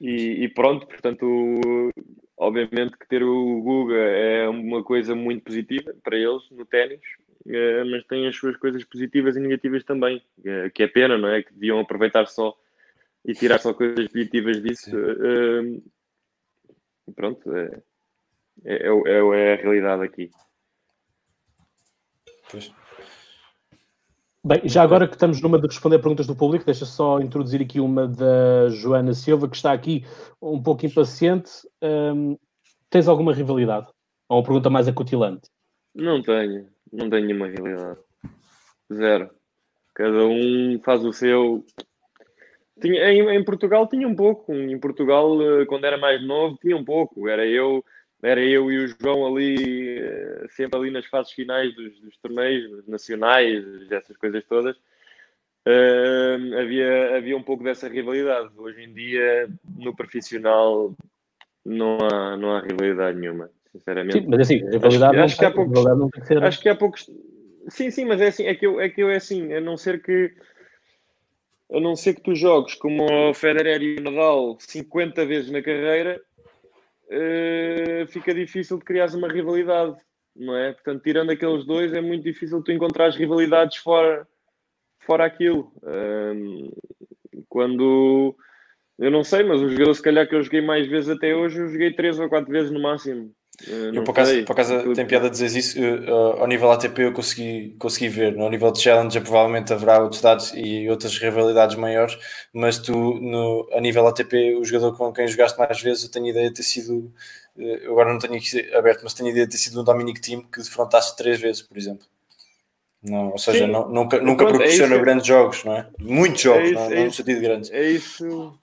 E, e, pronto, portanto, obviamente que ter o Guga é uma coisa muito positiva para eles no ténis, uh, mas tem as suas coisas positivas e negativas também, uh, que é pena, não é? Que deviam aproveitar só e tirar só coisas positivas disso. pronto, é, é, é, é, a realidade aqui. Pois. Bem, já agora que estamos numa de responder perguntas do público, deixa só introduzir aqui uma da Joana Silva, que está aqui um pouco impaciente. Um, tens alguma rivalidade? Ou uma pergunta mais acutilante? Não tenho, não tenho nenhuma rivalidade. Zero. Cada um faz o seu. Tinha, em, em, Portugal tinha um pouco. Em Portugal, eh, quando era mais novo, tinha um pouco. Era eu era eu e o João ali, eh, sempre ali nas fases finais dos, dos torneios nacionais, essas coisas todas. Uh, havia, havia um pouco dessa rivalidade. Hoje em dia, no profissional, não há, não há rivalidade nenhuma, sinceramente. Sim, mas assim, rivalidade acho, acho que há poucos, não tem que ser... Acho que há poucos. Sim, sim, mas é assim, é que eu, é que eu é assim, a não ser que a não ser que tu jogues como o Federer e o Nadal 50 vezes na carreira, uh, fica difícil de criar uma rivalidade, não é? Portanto, tirando aqueles dois, é muito difícil tu encontrar as rivalidades fora, fora aquilo. Quando eu não sei, mas o jogador, se calhar, que eu joguei mais vezes até hoje, eu joguei três ou quatro vezes no máximo. Eu, por acaso, por acaso tem piada dizer isso. Uh, ao nível ATP, eu consegui, consegui ver. No nível de Challenger, provavelmente haverá outros dados e outras rivalidades maiores. Mas tu, no, a nível ATP, o jogador com quem jogaste mais vezes, eu tenho ideia de ter sido. Uh, agora não tenho aqui aberto, mas tenho ideia de ter sido um Dominic Team que defrontaste três vezes, por exemplo. Não, ou seja, não, nunca, nunca Pronto, é proporciona é grandes jogos, não é? Muitos jogos, é isso, não, é não no sentido de grandes. É isso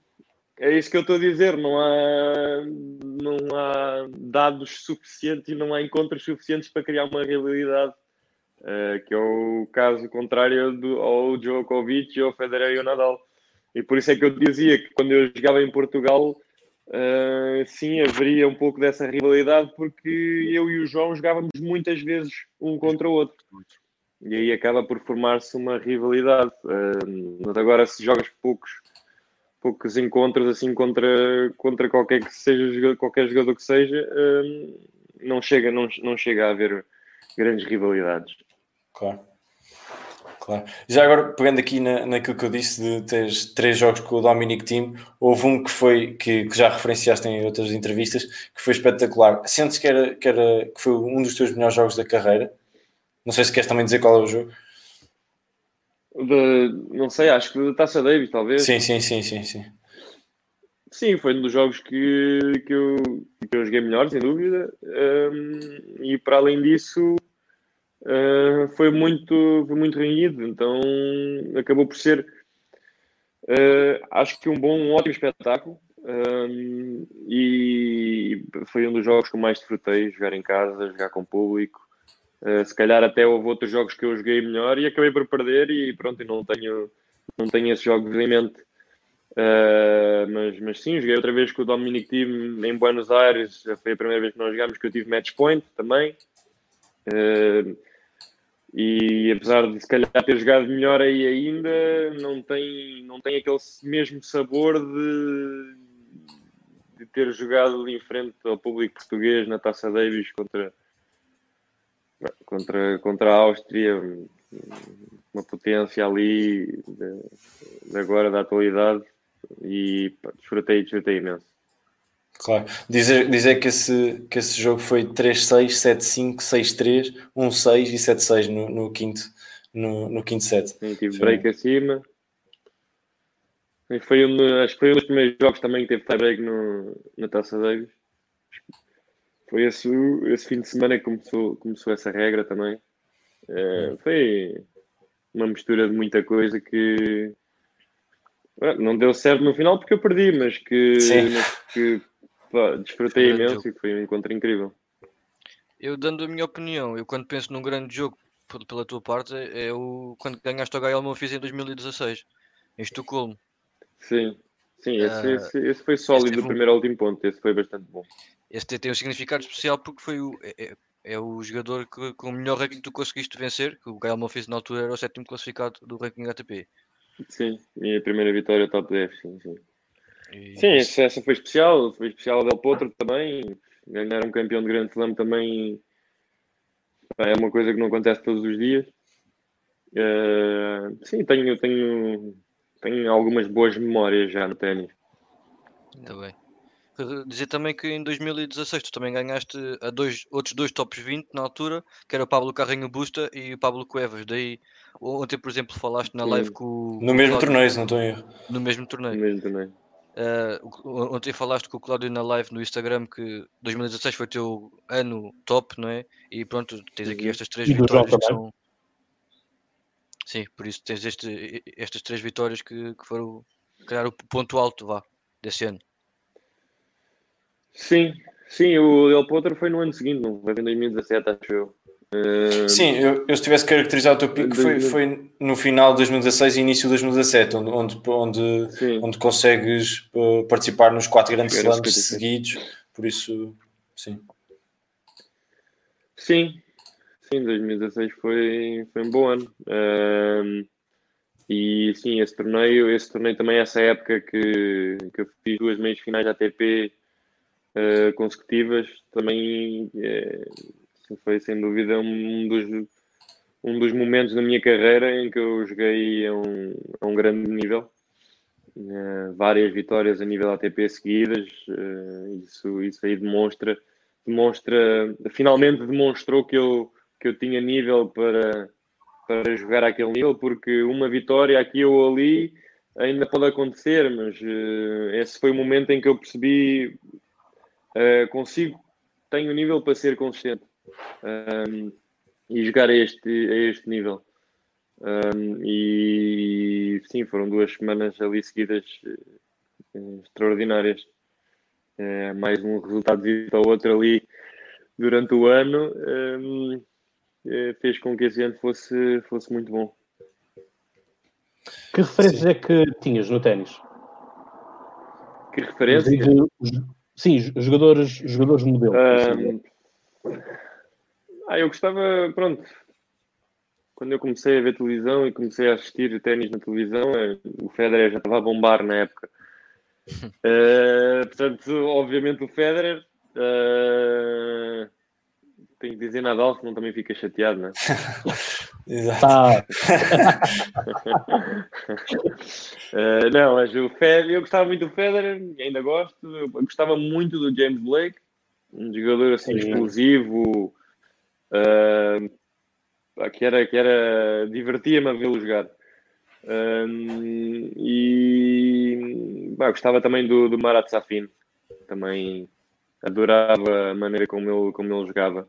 é isso que eu estou a dizer, não há, não há dados suficientes e não há encontros suficientes para criar uma realidade, uh, que é o caso contrário do, ao Djokovic, ao Federer e ao Nadal. E por isso é que eu dizia que quando eu jogava em Portugal, uh, sim, haveria um pouco dessa rivalidade, porque eu e o João jogávamos muitas vezes um contra o outro. E aí acaba por formar-se uma rivalidade. Uh, agora, se jogas poucos poucos encontros assim contra, contra qualquer que seja qualquer jogador que seja, hum, não chega não, não chega a haver grandes rivalidades. Claro. Claro. Já agora, pegando aqui na, naquilo que eu disse de ter três jogos com o Dominic Team, houve um que foi, que, que já referenciaste em outras entrevistas, que foi espetacular. Sentes que, era, que, era, que foi um dos teus melhores jogos da carreira? Não sei se queres também dizer qual é o jogo. Não sei, acho que da Taça Davis, talvez. Sim, sim, sim, sim, sim. Sim, foi um dos jogos que, que, eu, que eu joguei melhor, sem dúvida. Um, e para além disso, uh, foi, muito, foi muito renhido. Então acabou por ser, uh, acho que um bom, um ótimo espetáculo. Um, e foi um dos jogos que eu mais desfrutei, jogar em casa, jogar com público. Uh, se calhar até houve outros jogos que eu joguei melhor e acabei por perder e pronto, não tenho, não tenho esses jogos em mente. Uh, mas, mas sim, joguei outra vez com o Dominic Team em Buenos Aires, foi a primeira vez que nós jogámos que eu tive match point também. Uh, e apesar de se calhar ter jogado melhor aí ainda, não tem, não tem aquele mesmo sabor de, de ter jogado em frente ao público português na Taça Davis contra, contra, contra a Áustria, uma potência ali de, de agora da atualidade e pá, desfrutei, desfrutei imenso. Claro. Dizer, dizer que, esse, que esse jogo foi 3-6, 7-5, 6-3, 1-6 e 7-6 no, no, quinto, no, no quinto set. Sim, tive break acima. E foi um, acho que foi um dos primeiros jogos também que teve tie break no, na Taça Davis. Foi esse, esse fim de semana que começou, começou essa regra também. É, foi uma mistura de muita coisa que não deu certo no final porque eu perdi, mas que, mas que pá, desfrutei imenso e foi um encontro incrível. Eu dando a minha opinião, eu quando penso num grande jogo pela tua parte é o quando ganhaste o Gael Monfils em 2016 em Estocolmo. Sim, sim, esse, uh, esse, esse foi sólido do primeiro ao último ponto, esse foi bastante bom. Este tem um significado especial porque foi o, é, é, é o jogador que, com o melhor ranking que tu conseguiste vencer, que o Gael Monfils na altura era o sétimo classificado do ranking ATP. Sim, minha primeira vitória top 10, sim, sim. E- Sim, essa, essa foi especial. Foi especial Del Potro também. Ganhar um campeão de Grande Slam também é uma coisa que não acontece todos os dias. Eh, sim, tenho, tenho, tenho algumas boas memórias já no ténis. Ainda bem. Dizer também que em 2016 tu também ganhaste a dois, outros dois tops 20 na altura, que era o Pablo Carreño Busta e o Pablo Cuevas. Daí, ontem, por exemplo, falaste na live com No mesmo Cláudio- torneio, se não estou em erro. No mesmo torneio. Mesmo também. Eh, o- ontem falaste com o Cláudio na live no Instagram que 2016 foi o teu ano top, não é? E pronto, tens aqui Uhum. estas três E vitórias que são. Sim, por isso tens este, estas três vitórias que, que foram, calhar, o ponto alto vá, desse ano. Sim, sim, o Del Potro foi no ano seguinte, não foi em 2017, acho eu. Eh, Sim, eu, eu se tivesse que caracterizar o teu pico, foi, 2000. foi no final de 2016 e início de 2017, onde, onde, onde, sim. onde consegues uh, participar nos quatro grandes slams 56. seguidos. Por isso, sim. Sim, sim, 2016 foi, foi um bom ano. Ahm, e sim, esse torneio, esse torneio também, essa época que, que eu fiz duas meias finais da ATP eh, consecutivas, também eh, foi sem dúvida um dos, um dos momentos da minha carreira em que eu joguei a um, a um grande nível. Eh, várias vitórias a nível ATP seguidas, isso, isso aí demonstra demonstra, finalmente demonstrou que eu, que eu tinha nível para, para jogar aquele nível, porque uma vitória aqui ou ali ainda pode acontecer, mas eh, esse foi o momento em que eu percebi eh, consigo, tenho nível para ser consistente um, e jogar a este, a este nível. Um, e sim, foram duas semanas ali seguidas eh, extraordinárias. Eh, mais um resultado ao outro ali durante o ano um, eh, fez com que esse ano fosse, fosse muito bom. Que referências é que tinhas no ténis? Que referência? Sim, jogadores, jogadores de modelo. Um, ah, eu gostava, pronto. Quando eu comecei a ver televisão e comecei a assistir ténis na televisão, eh, o Federer já estava a bombar na época. Uh, portanto, obviamente o Federer. Uh, tenho que dizer Nadal, senão também fica chateado, não é? Exato. Tá, Uh, não, mas o Federer, eu gostava muito do Federer, ainda gosto. Eu gostava muito do James Blake, um jogador assim Sim. explosivo, uh, que era, que era divertia-me a vê-lo jogar. Um, e pá, gostava também do, do Marat Safin, também adorava a maneira como ele, como ele jogava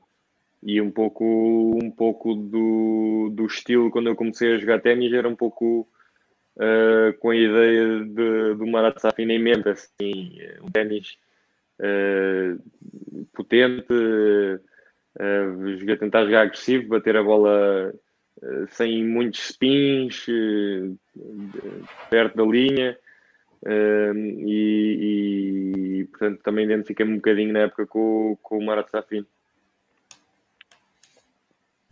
e um pouco, um pouco do, do estilo quando eu comecei a jogar ténis era um pouco uh, com a ideia de, do Marat Safin em mente, assim, um ténis uh, potente, uh, jogar, tentar jogar agressivo, bater a bola sem muitos spins, perto da linha. E, e, portanto também identifiquei-me um bocadinho na época com, com o Marat Safin.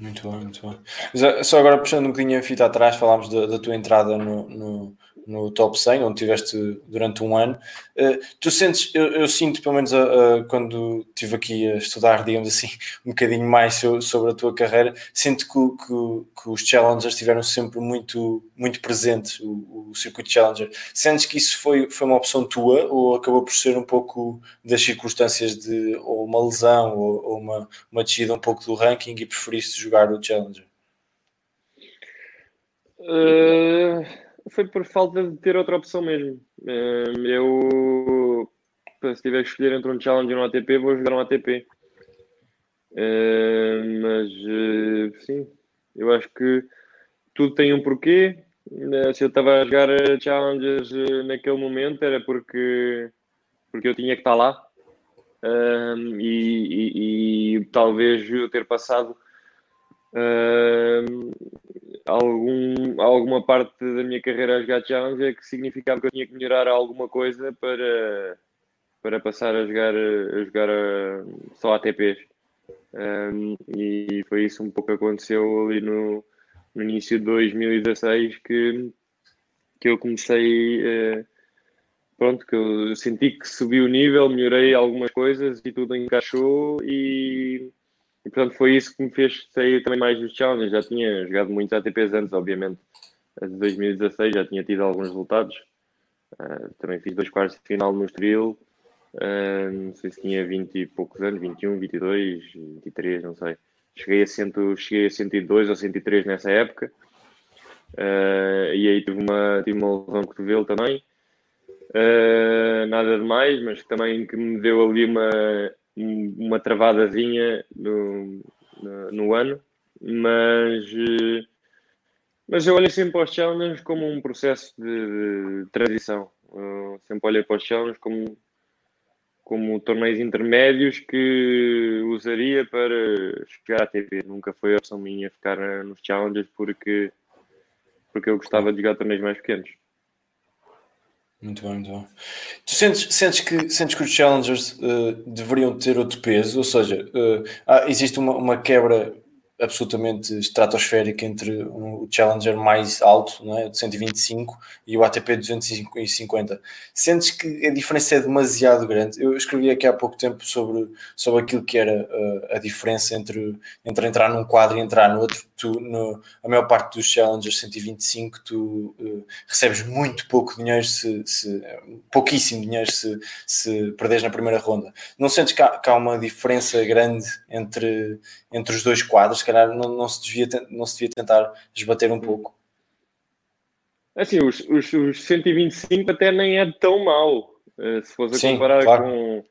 Muito bem, muito bem. Mas, só agora puxando um bocadinho a fita atrás, falámos da, tua entrada no, no, no, top 100, onde estiveste durante um ano. Uh, tu sentes, eu, eu, sinto pelo menos uh, quando estive aqui a estudar, digamos assim, um bocadinho mais so, sobre a tua carreira, sinto que, que, que, os challengers estiveram sempre muito, muito presentes, o, o circuito challenger. Sentes que isso foi, foi uma opção tua ou acabou por ser um pouco das circunstâncias de ou uma lesão ou, ou uma, uma descida um pouco do ranking e preferiste jogar o challenger? Uh, foi por falta de ter outra opção mesmo. Uh, eu, se tiver que escolher entre um Challenger e um ATP, vou jogar um ATP. Uh, mas, sim, eu acho que tudo tem um porquê. se eu estava a jogar Challengers naquele momento, era porque, porque eu tinha que estar lá. e, e, e talvez eu ter passado Uh, algum, alguma parte da minha carreira a jogar challenge é que significava que eu tinha que melhorar alguma coisa para, para passar a jogar, a jogar a, só ATPs. Um, e foi isso um pouco que aconteceu ali no, no início de 2016 que, que eu comecei uh, pronto, que eu senti que subi o nível, melhorei algumas coisas e tudo encaixou e, e portanto foi isso que me fez sair também mais dos challenges. Já tinha jogado muitos ATPs antes, obviamente. De 2016 já tinha tido alguns resultados. Uh, também fiz dois quartos de final no Estoril. Uh, não sei se tinha 20 e poucos anos, 21, 22, 23, não sei. Cheguei a, cento, cheguei a 102 ou 103 nessa época. Uh, e aí tive uma, tive uma lesão de cotovelo também. Uh, nada de mais, mas também que me deu ali uma, uma travadazinha no, no, no ano. Mas, uh, mas eu olho sempre para os challenges como um processo de, de transição. Uh, sempre olhei para os challenges como, como torneios intermédios que usaria para chegar à TV. Nunca foi opção minha ficar nos challenges porque, porque eu gostava de jogar torneios mais pequenos. Muito bem, muito bem. Tu sentes, sentes, que, sentes que os challengers uh, deveriam ter outro peso? Ou seja, uh, há, existe uma, uma quebra absolutamente estratosférica entre o Challenger mais alto, não é? de 125, e o ATP 250. Sentes que a diferença é demasiado grande? Eu escrevi aqui há pouco tempo sobre, sobre aquilo que era uh, a diferença entre, entre entrar num quadro e entrar no outro. Tu, no, a maior parte dos Challengers 125, tu uh, recebes muito pouco dinheiro, se, se, pouquíssimo dinheiro se, se perdes na primeira ronda. Não sentes que há, que há uma diferença grande entre, entre os dois quadros? Calhar não, não, se, devia, não se devia tentar esbater um pouco. Assim, os, os, os 125 até nem é tão mau. Uh, se fosse a comparar claro. com,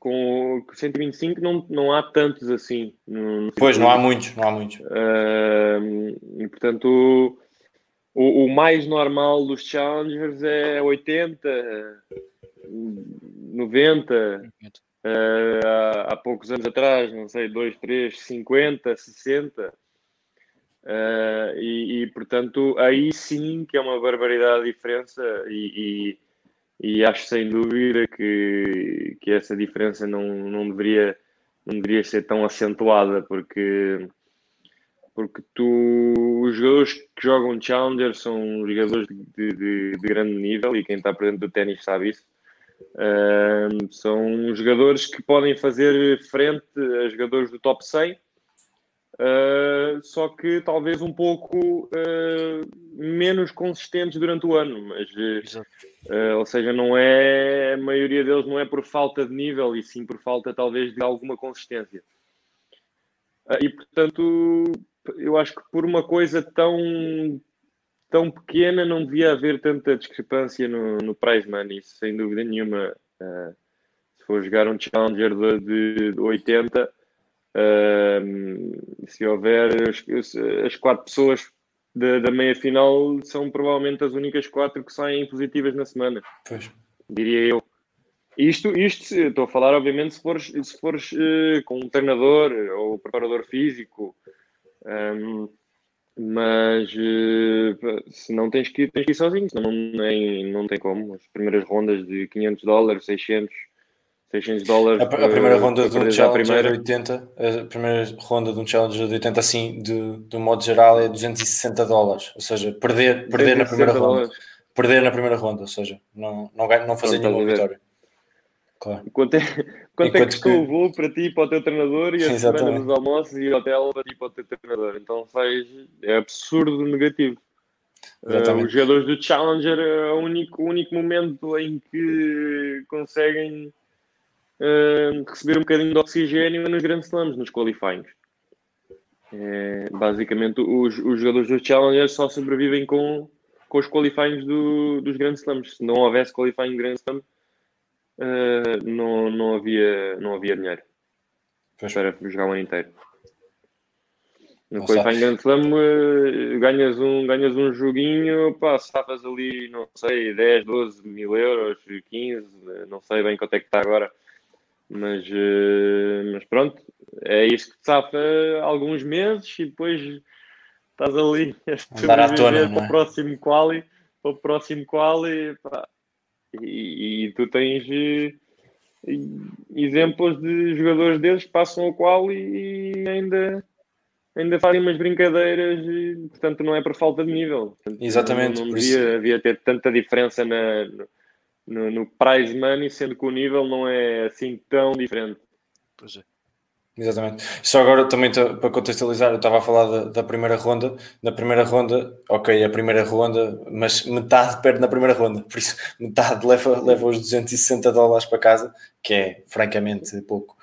com o 125, não, não há tantos assim. No, no pois, não há muitos, não há muitos. Uh, e portanto, o, o, mais normal dos challengers é 80, 90. Uh, há, há, poucos anos atrás, não sei, 2, 3, 50, 60. Uh, e, e, portanto, aí sim que é uma barbaridade a diferença, e, e, e, acho sem dúvida que, que essa diferença não, não, deveria, não deveria ser tão acentuada, porque, porque tu, os jogadores que jogam Challenger são jogadores de, de, de grande nível, e quem está presente do ténis sabe isso. Uh, são jogadores que podem fazer frente a jogadores do top 100, uh, ah, só que talvez um pouco uh, menos consistentes durante o ano. Mas, ah, ou seja, não é a maioria deles não é por falta de nível e sim por falta talvez de alguma consistência. e portanto, eu acho que por uma coisa tão tão pequena não devia haver tanta discrepância no, no prize money, isso sem dúvida nenhuma. Uh, se for jogar um Challenger de, de 80, uh, se houver as, as quatro pessoas da, da, meia final, são provavelmente as únicas quatro que saem positivas na semana. Pois. Diria eu. Isto, isto, estou a falar, obviamente, se fores, se fores uh, com um treinador ou preparador físico. Um, mas uh, se não tens que, tens que ir sozinho, senão nem, não tem como. As primeiras rondas de 500 dólares, 600, 600 dólares. A, a primeira ronda de um Challenger de 80, a primeira ronda de um Challenger de 80, assim, de, de um modo geral, é 260 dólares. Ou seja, perder, perder na primeira ronda. Perder na primeira ronda, ou seja, não, não, não fazer nenhuma vitória. Claro. Quanto é, quanto é que custou o voo para ti, para o teu treinador e a Exatamente. semana dos almoços e o hotel para ti, para o teu treinador? Então faz, é absurdo negativo. Uh, os jogadores do Challenger é o único, o único momento em que conseguem uh, receber um bocadinho de oxigênio é nos grandes slams, nos qualifyings. É, basicamente, os, os jogadores do Challenger só sobrevivem com, com os qualifyings do, dos grandes slams. Se não houvesse qualifying Grand Slam, uh, não, não, havia, não havia dinheiro pois. para jogar o ano inteiro. No Qualifying Grand Slam uh, ganhas, um, ganhas um joguinho, pá, safas ali, não sei, 10, 12 mil euros, 15, não sei bem quanto é que está agora. Mas, uh, mas pronto, é isso que te safa alguns meses e depois estás ali a sobreviver para o é? próximo quali, para o próximo quali, pá, e, e tu tens e, eh, exemplos de jogadores deles que passam o qual e ainda, ainda fazem umas brincadeiras, e, portanto não é por falta de nível. Portanto, Exatamente. Não, não devia, havia ter tanta diferença na, no, no prize money, sendo que o nível não é assim tão diferente. Pois é. Exatamente. Só agora também para contextualizar, eu estava a falar da, da primeira ronda. Na primeira ronda, ok, a primeira ronda, mas metade perde na primeira ronda, por isso metade leva, leva os 260 dólares para casa, que é francamente pouco.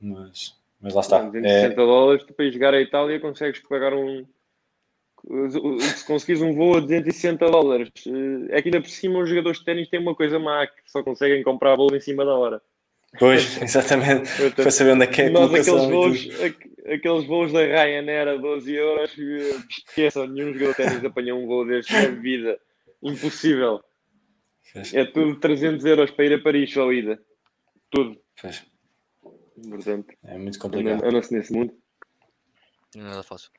Mas, mas lá está. 260 É, dólares, tu para ir jogar a Itália consegues pagar um. Se conseguires um voo a 260 dólares, é que ainda por cima os jogadores de ténis têm uma coisa má, que só conseguem comprar voo em cima da hora. Pois, exatamente. Portanto, Para saber onde é que é Nós, aqueles voos, aqueles da Ryanair a 12 euros, esqueçam, nenhum jogador de ténis apanhou um voo destes na vida. Impossível. É tudo 300 euros para ir a Paris só a ida. Tudo. Pois, Portanto, é muito complicado. anda-se nesse mundo. Não é nada fácil.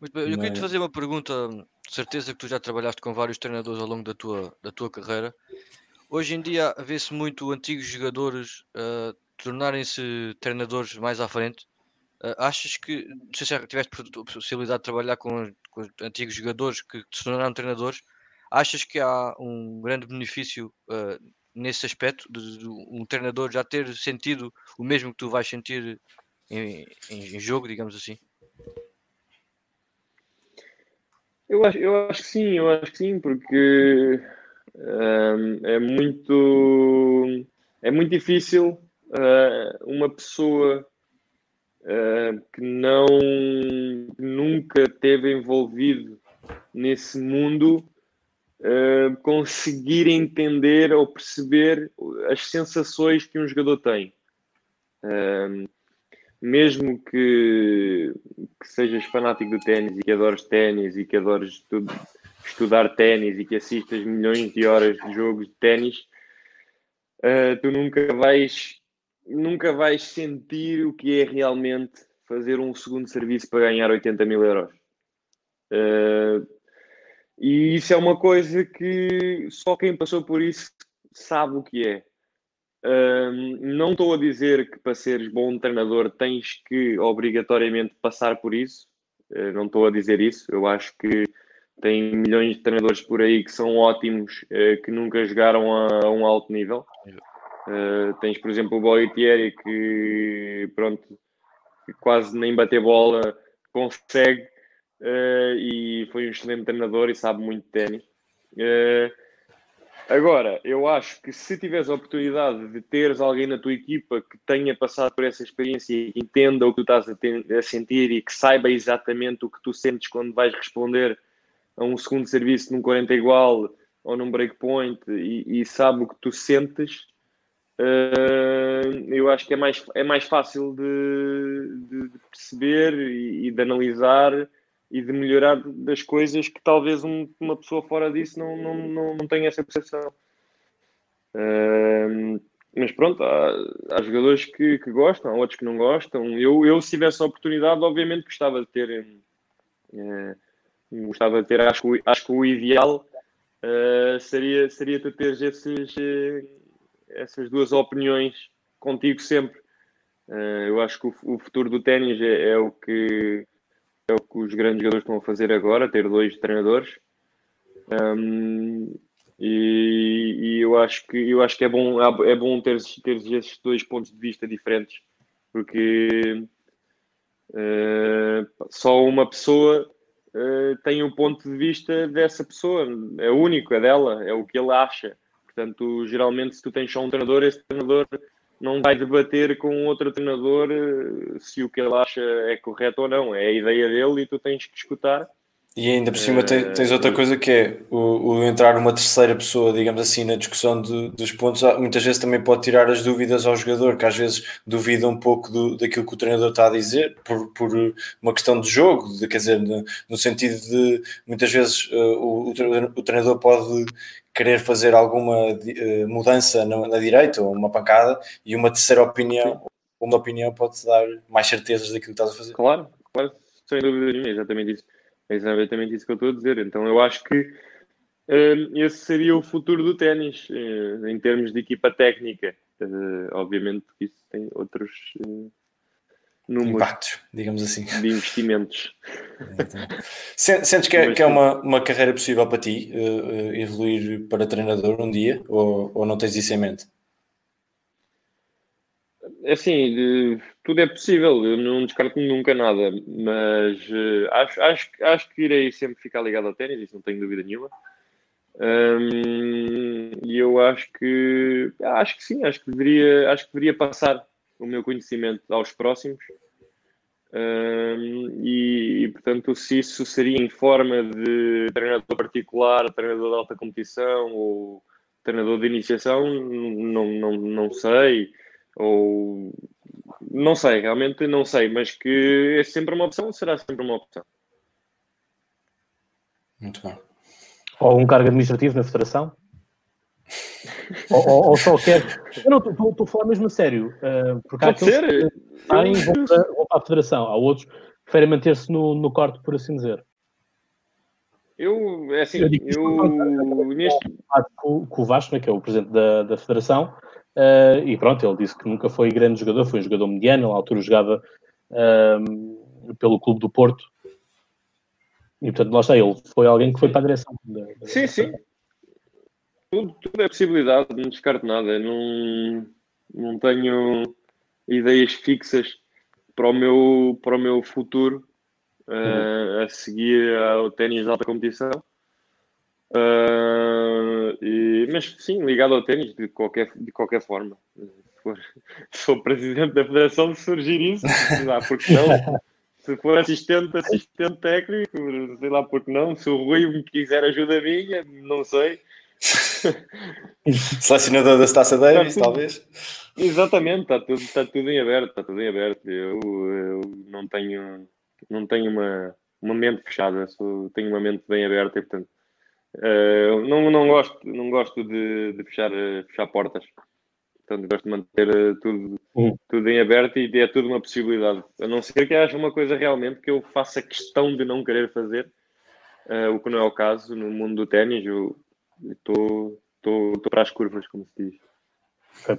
Muito bem, eu queria te fazer uma pergunta. De certeza que tu já trabalhaste com vários treinadores ao longo da tua, da tua carreira. Hoje em dia vê-se muito antigos jogadores ah, tornarem-se treinadores mais à frente. Ah, achas que, não sei se tiveste po- possibilidade de trabalhar com, com antigos jogadores que se tornaram treinadores, achas que há um grande benefício ah, nesse aspecto de, de um treinador já ter sentido o mesmo que tu vais sentir em, em- em jogo, digamos assim? Eu acho, eu acho que sim, eu acho que sim, porque é muito é muito difícil ah, uma pessoa ah, que não nunca teve envolvido nesse mundo ah, conseguir entender ou perceber as sensações que um jogador tem. Mesmo que, que sejas fanático do ténis e que adores ténis e que adores estu- estudar ténis e que assistas milhões de horas de jogos de ténis, eh, tu nunca vais, nunca vais sentir o que é realmente fazer um segundo serviço para ganhar 80 mil euros. Eh, e isso é uma coisa que só quem passou por isso sabe o que é. Hum, não estou a dizer que para seres bom treinador tens que obrigatoriamente passar por isso. Uh, não estou a dizer isso. Eu acho que tem milhões de treinadores por aí que são ótimos, uh, que nunca jogaram a, a um alto nível. Uh, tens, por exemplo, o Boitieri que pronto, que quase nem bater bola consegue uh, e foi um excelente treinador e sabe muito de ténis. Uh, Agora, eu acho que se tiveres a oportunidade de teres alguém na tua equipa que tenha passado por essa experiência e que entenda o que tu estás a, ter, a, sentir e que saiba exatamente o que tu sentes quando vais responder a um segundo serviço num 40 igual ou num breakpoint e, e sabe o que tu sentes, uh, eu acho que é mais, é mais fácil de, de, de perceber e, e de analisar e de melhorar das coisas que talvez um, uma pessoa fora disso não, não, não, não tenha essa percepção. Uh, mas pronto, há, há jogadores que, que, gostam, há outros que não gostam. Eu, eu, se tivesse a oportunidade, obviamente gostava de ter. Uh, gostava de ter, acho, que, acho que o ideal uh, seria, seria tu teres esses, essas duas opiniões contigo sempre. eu acho que o, o futuro do ténis é, é o que é o que os grandes jogadores estão a fazer agora, ter dois treinadores. Um, e, e, eu acho que eu acho que é bom é bom ter, ter esses dois pontos de vista diferentes, porque uh, só uma pessoa uh, tem um ponto de vista dessa pessoa, é único, é dela, é o que ele acha. Portanto, geralmente, se tu tens só um treinador, esse treinador não vai debater com outro treinador se o que ele acha é correto ou não. É a ideia dele e tu tens que escutar. E ainda por cima tens, tens outra coisa que é o, o, entrar uma terceira pessoa, digamos assim, na discussão de, dos pontos, muitas vezes também pode tirar as dúvidas ao jogador, que às vezes duvida um pouco do, daquilo que o treinador está a dizer, por, por uma questão de jogo, de, quer dizer, no, no sentido de muitas vezes uh, o, o treinador pode querer fazer alguma uh, mudança na, na, direita ou uma pancada e uma terceira opinião, uma opinião pode dar mais certezas daquilo que estás a fazer. Claro, claro, sem dúvida nenhuma, exatamente isso. É exatamente isso que eu estou a dizer. Então eu acho que uh, esse seria o futuro do ténis uh, em termos de equipa técnica. Uh, obviamente que isso tem outros números Impactos, digamos assim. de investimentos. Sen- Sentes que é, que é uma, uma carreira possível para ti, evoluir para treinador um dia, ou, ou não tens isso em mente? É Assim, tudo é possível, eu não descarto nunca nada, mas eh, acho, acho, acho que irei sempre ficar ligado ao ténis, isso não tenho dúvida nenhuma. Hum, e eu acho que acho que sim, acho que deveria, acho que deveria passar o meu conhecimento aos próximos. E, e, portanto, se isso seria em forma de treinador particular, treinador de alta competição ou treinador de iniciação, não, não, não sei ou não sei, realmente não sei, mas que é sempre uma opção, será sempre uma opção. Muito bem. Ou um cargo administrativo na federação? ou, ou, ou só quer. Eu não estou a falar mesmo a sério. eh, porque há Pode aqueles ser. que saem vão para, vão para a federação. Há outros que preferem manter-se no, no corte, por assim dizer. Eu, é assim, Eu isto eu neste, Há Com, com o Vasco, né, que é o presidente da, da federação, eh, e pronto, ele disse que nunca foi grande jogador, foi um jogador mediano, à altura jogava ehm, pelo Clube do Porto. E portanto, lá está, ele foi alguém que foi para a direção. da- da- sim, sim, tudo, tudo é possibilidade, não descarto nada, não, não tenho ideias fixas para o meu, para o meu futuro eh, a seguir ao ténis de alta competição. Eh, e- mas sim, ligado ao ténis de qualquer, de qualquer forma. Se for, se for presidente da federação, se surgir isso, sei lá, porque não. Se for assistente, assistente técnico, sei lá porque não. Se o Rui me quiser ajuda minha, não sei. Selecionador da Taça Davis, tudo. talvez? Exatamente, está tudo, está tudo em aberto, está tudo em aberto. Eu, eu não tenho, não tenho uma, uma mente fechada, sou, tenho uma mente bem aberta e portanto eh, não, não gosto, não gosto de, de fechar, eh, fechar portas. Portanto, gosto de manter eh, tudo, Uhum. tudo em aberto e é tudo uma possibilidade. A não ser que haja uma coisa realmente que eu faça questão de não querer fazer, eh, o que não é o caso no mundo do ténis. Eu estou para as curvas, como se diz.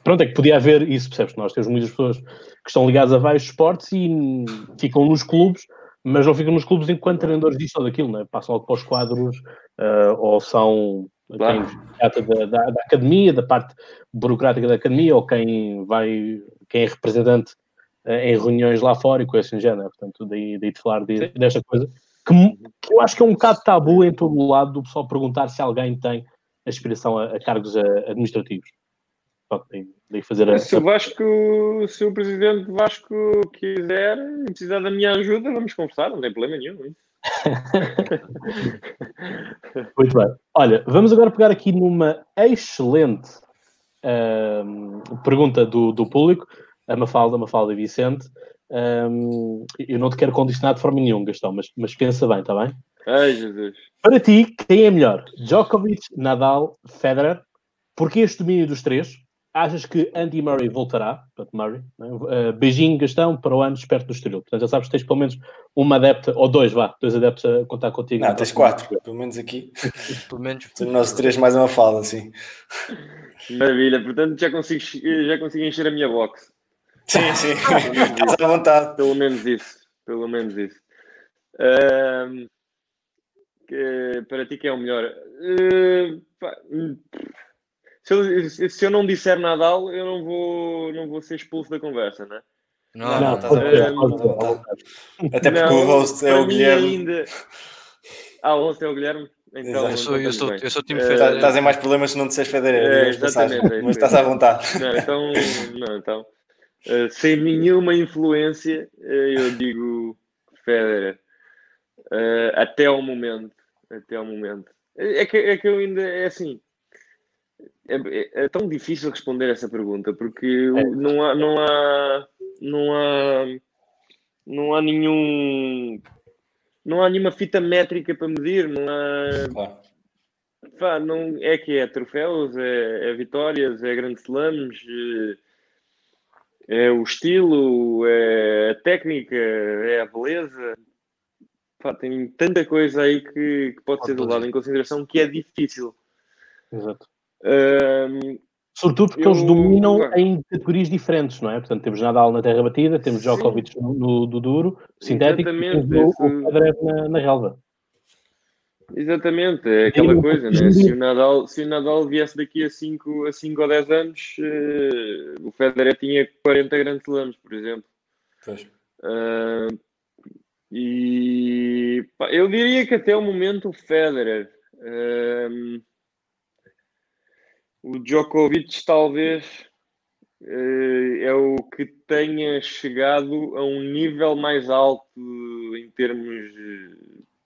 Pronto, é que podia haver isso, percebes? Nós temos muitas pessoas que estão ligadas a vários esportes e hum, ficam nos clubes, mas não ficam nos clubes enquanto treinadores disto ou daquilo, né? passam logo para os quadros ah, ou são Claro. quem trata da, da- da academia, da parte burocrática da academia, ou quem vai, quem é representante ah, em reuniões lá fora e coisas assim género. né? Portanto, daí, daí de falar de- desta coisa que, que eu acho que é um bocado tabu em todo o lado do pessoal perguntar se alguém tem aspiração a, a cargos ah, administrativos. Pronto, daí, fazer a, Se o Vasco, se o presidente Vasco quiser e precisar da minha ajuda, vamos conversar, não tem problema nenhum. Muito bem. Olha, vamos agora pegar aqui numa excelente ahm, pergunta do, do público, a Mafalda, Mafalda Vicente. Ahm, eu não te quero condicionar de forma nenhuma, Gastão, mas, mas pensa bem, está bem? Ai, Jesus. Para ti, quem é melhor? Djokovic, Nadal, Federer? Porquê este domínio dos três? Achas que Andy Murray voltará? Portanto, Murray. né? Uh, beijinho, Gastão, para o ano esperto do Estoril. Portanto, já sabes que tens pelo menos uma adepta, ou dois, vá, dois adeptos a contar contigo. Não, tens quatro, pelo menos aqui. Pelo menos. Temos nós três mais uma fala, assim. Maravilha, portanto já consigo, já consigo encher a minha box. Sim, sim. Estás à vontade. Pelo menos isso. Pelo menos isso. Ahm, que- para ti, quem é o melhor? Ah, pá, hum, se, eu, se eu não disser Nadal, eu não vou, não vou ser expulso da conversa, né? Não, Não, não, estás à vontade. Até porque Não, o host é o Guilherme. Ainda... Ah, o host é o Guilherme? Então, Exato. Eu sou, eu então sou, eu sou time Eh, Federer. Tá- Estás em mais problemas se não disseres Federer, É, exatamente, é mas estás à vontade. Não, então, não, então eh, sem nenhuma influência, eh, eu digo Federer. Até ao momento. Até ao momento. É que, é que eu ainda, é assim, é, é- é tão difícil responder essa pergunta, porque o- não há, não há, não há, não há nenhum, não há nenhuma fita métrica para medir, não há, Claro. Pá, não, é que é troféus, é, é vitórias, é grandes slams, é, é o estilo, é a técnica, é a beleza. Pá, tem tanta coisa aí que, que pode ser Pode levada em consideração que é difícil. Exato. Sobretudo porque Eu- eles dominam em categorias diferentes, não é? Portanto, temos Nadal na terra batida, temos Sim. Djokovic no, no- do duro, sintético, e Exatamente, temos o, o esse- Federer na, na relva. Exatamente, é aquela Eu- coisa, né? Se o Nadal, se o Nadal viesse daqui a 5 a cinco ou 10 anos, eh, o Federer tinha 40 grandes slams, por exemplo. Ah, e pá, eu diria que até o momento o Federer. Ahm, o Djokovic talvez eh, é o que tenha chegado a um nível mais alto em termos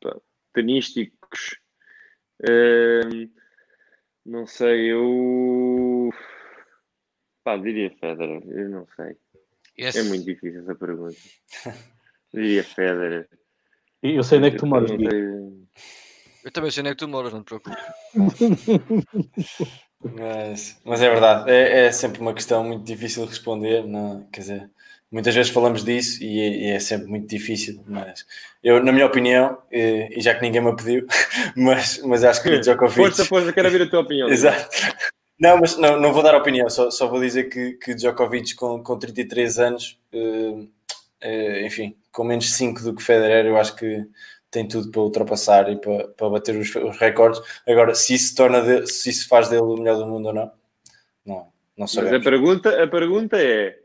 pá, tenísticos. Ahm, não sei, eu pá, diria Federer, eu não sei. Esse- É muito difícil essa pergunta. Diria Federer. E Eu sei onde é que tu Eu moras, não Gui. sei. Eu também sei onde é que tu moras, não te preocupes. Mas, mas é verdade, é, é sempre uma questão muito difícil de responder, não, quer dizer, muitas vezes falamos disso e é, e é sempre muito difícil, mas eu, na minha opinião, e, e já que ninguém me pediu, mas, mas acho que o Djokovic... Força, força, quero ouvir a tua opinião. Exato. Não, mas não, não vou dar opinião, só, só vou dizer que, que Djokovic com, com 33 anos, eh, eh, enfim, com menos 5 do que Federer, eu acho que tem tudo para ultrapassar e para, para bater os, os recordes. Agora, se isso, torna de- se isso faz dele o melhor do mundo ou não, não, não Mas a sabemos. pergunta, a pergunta é: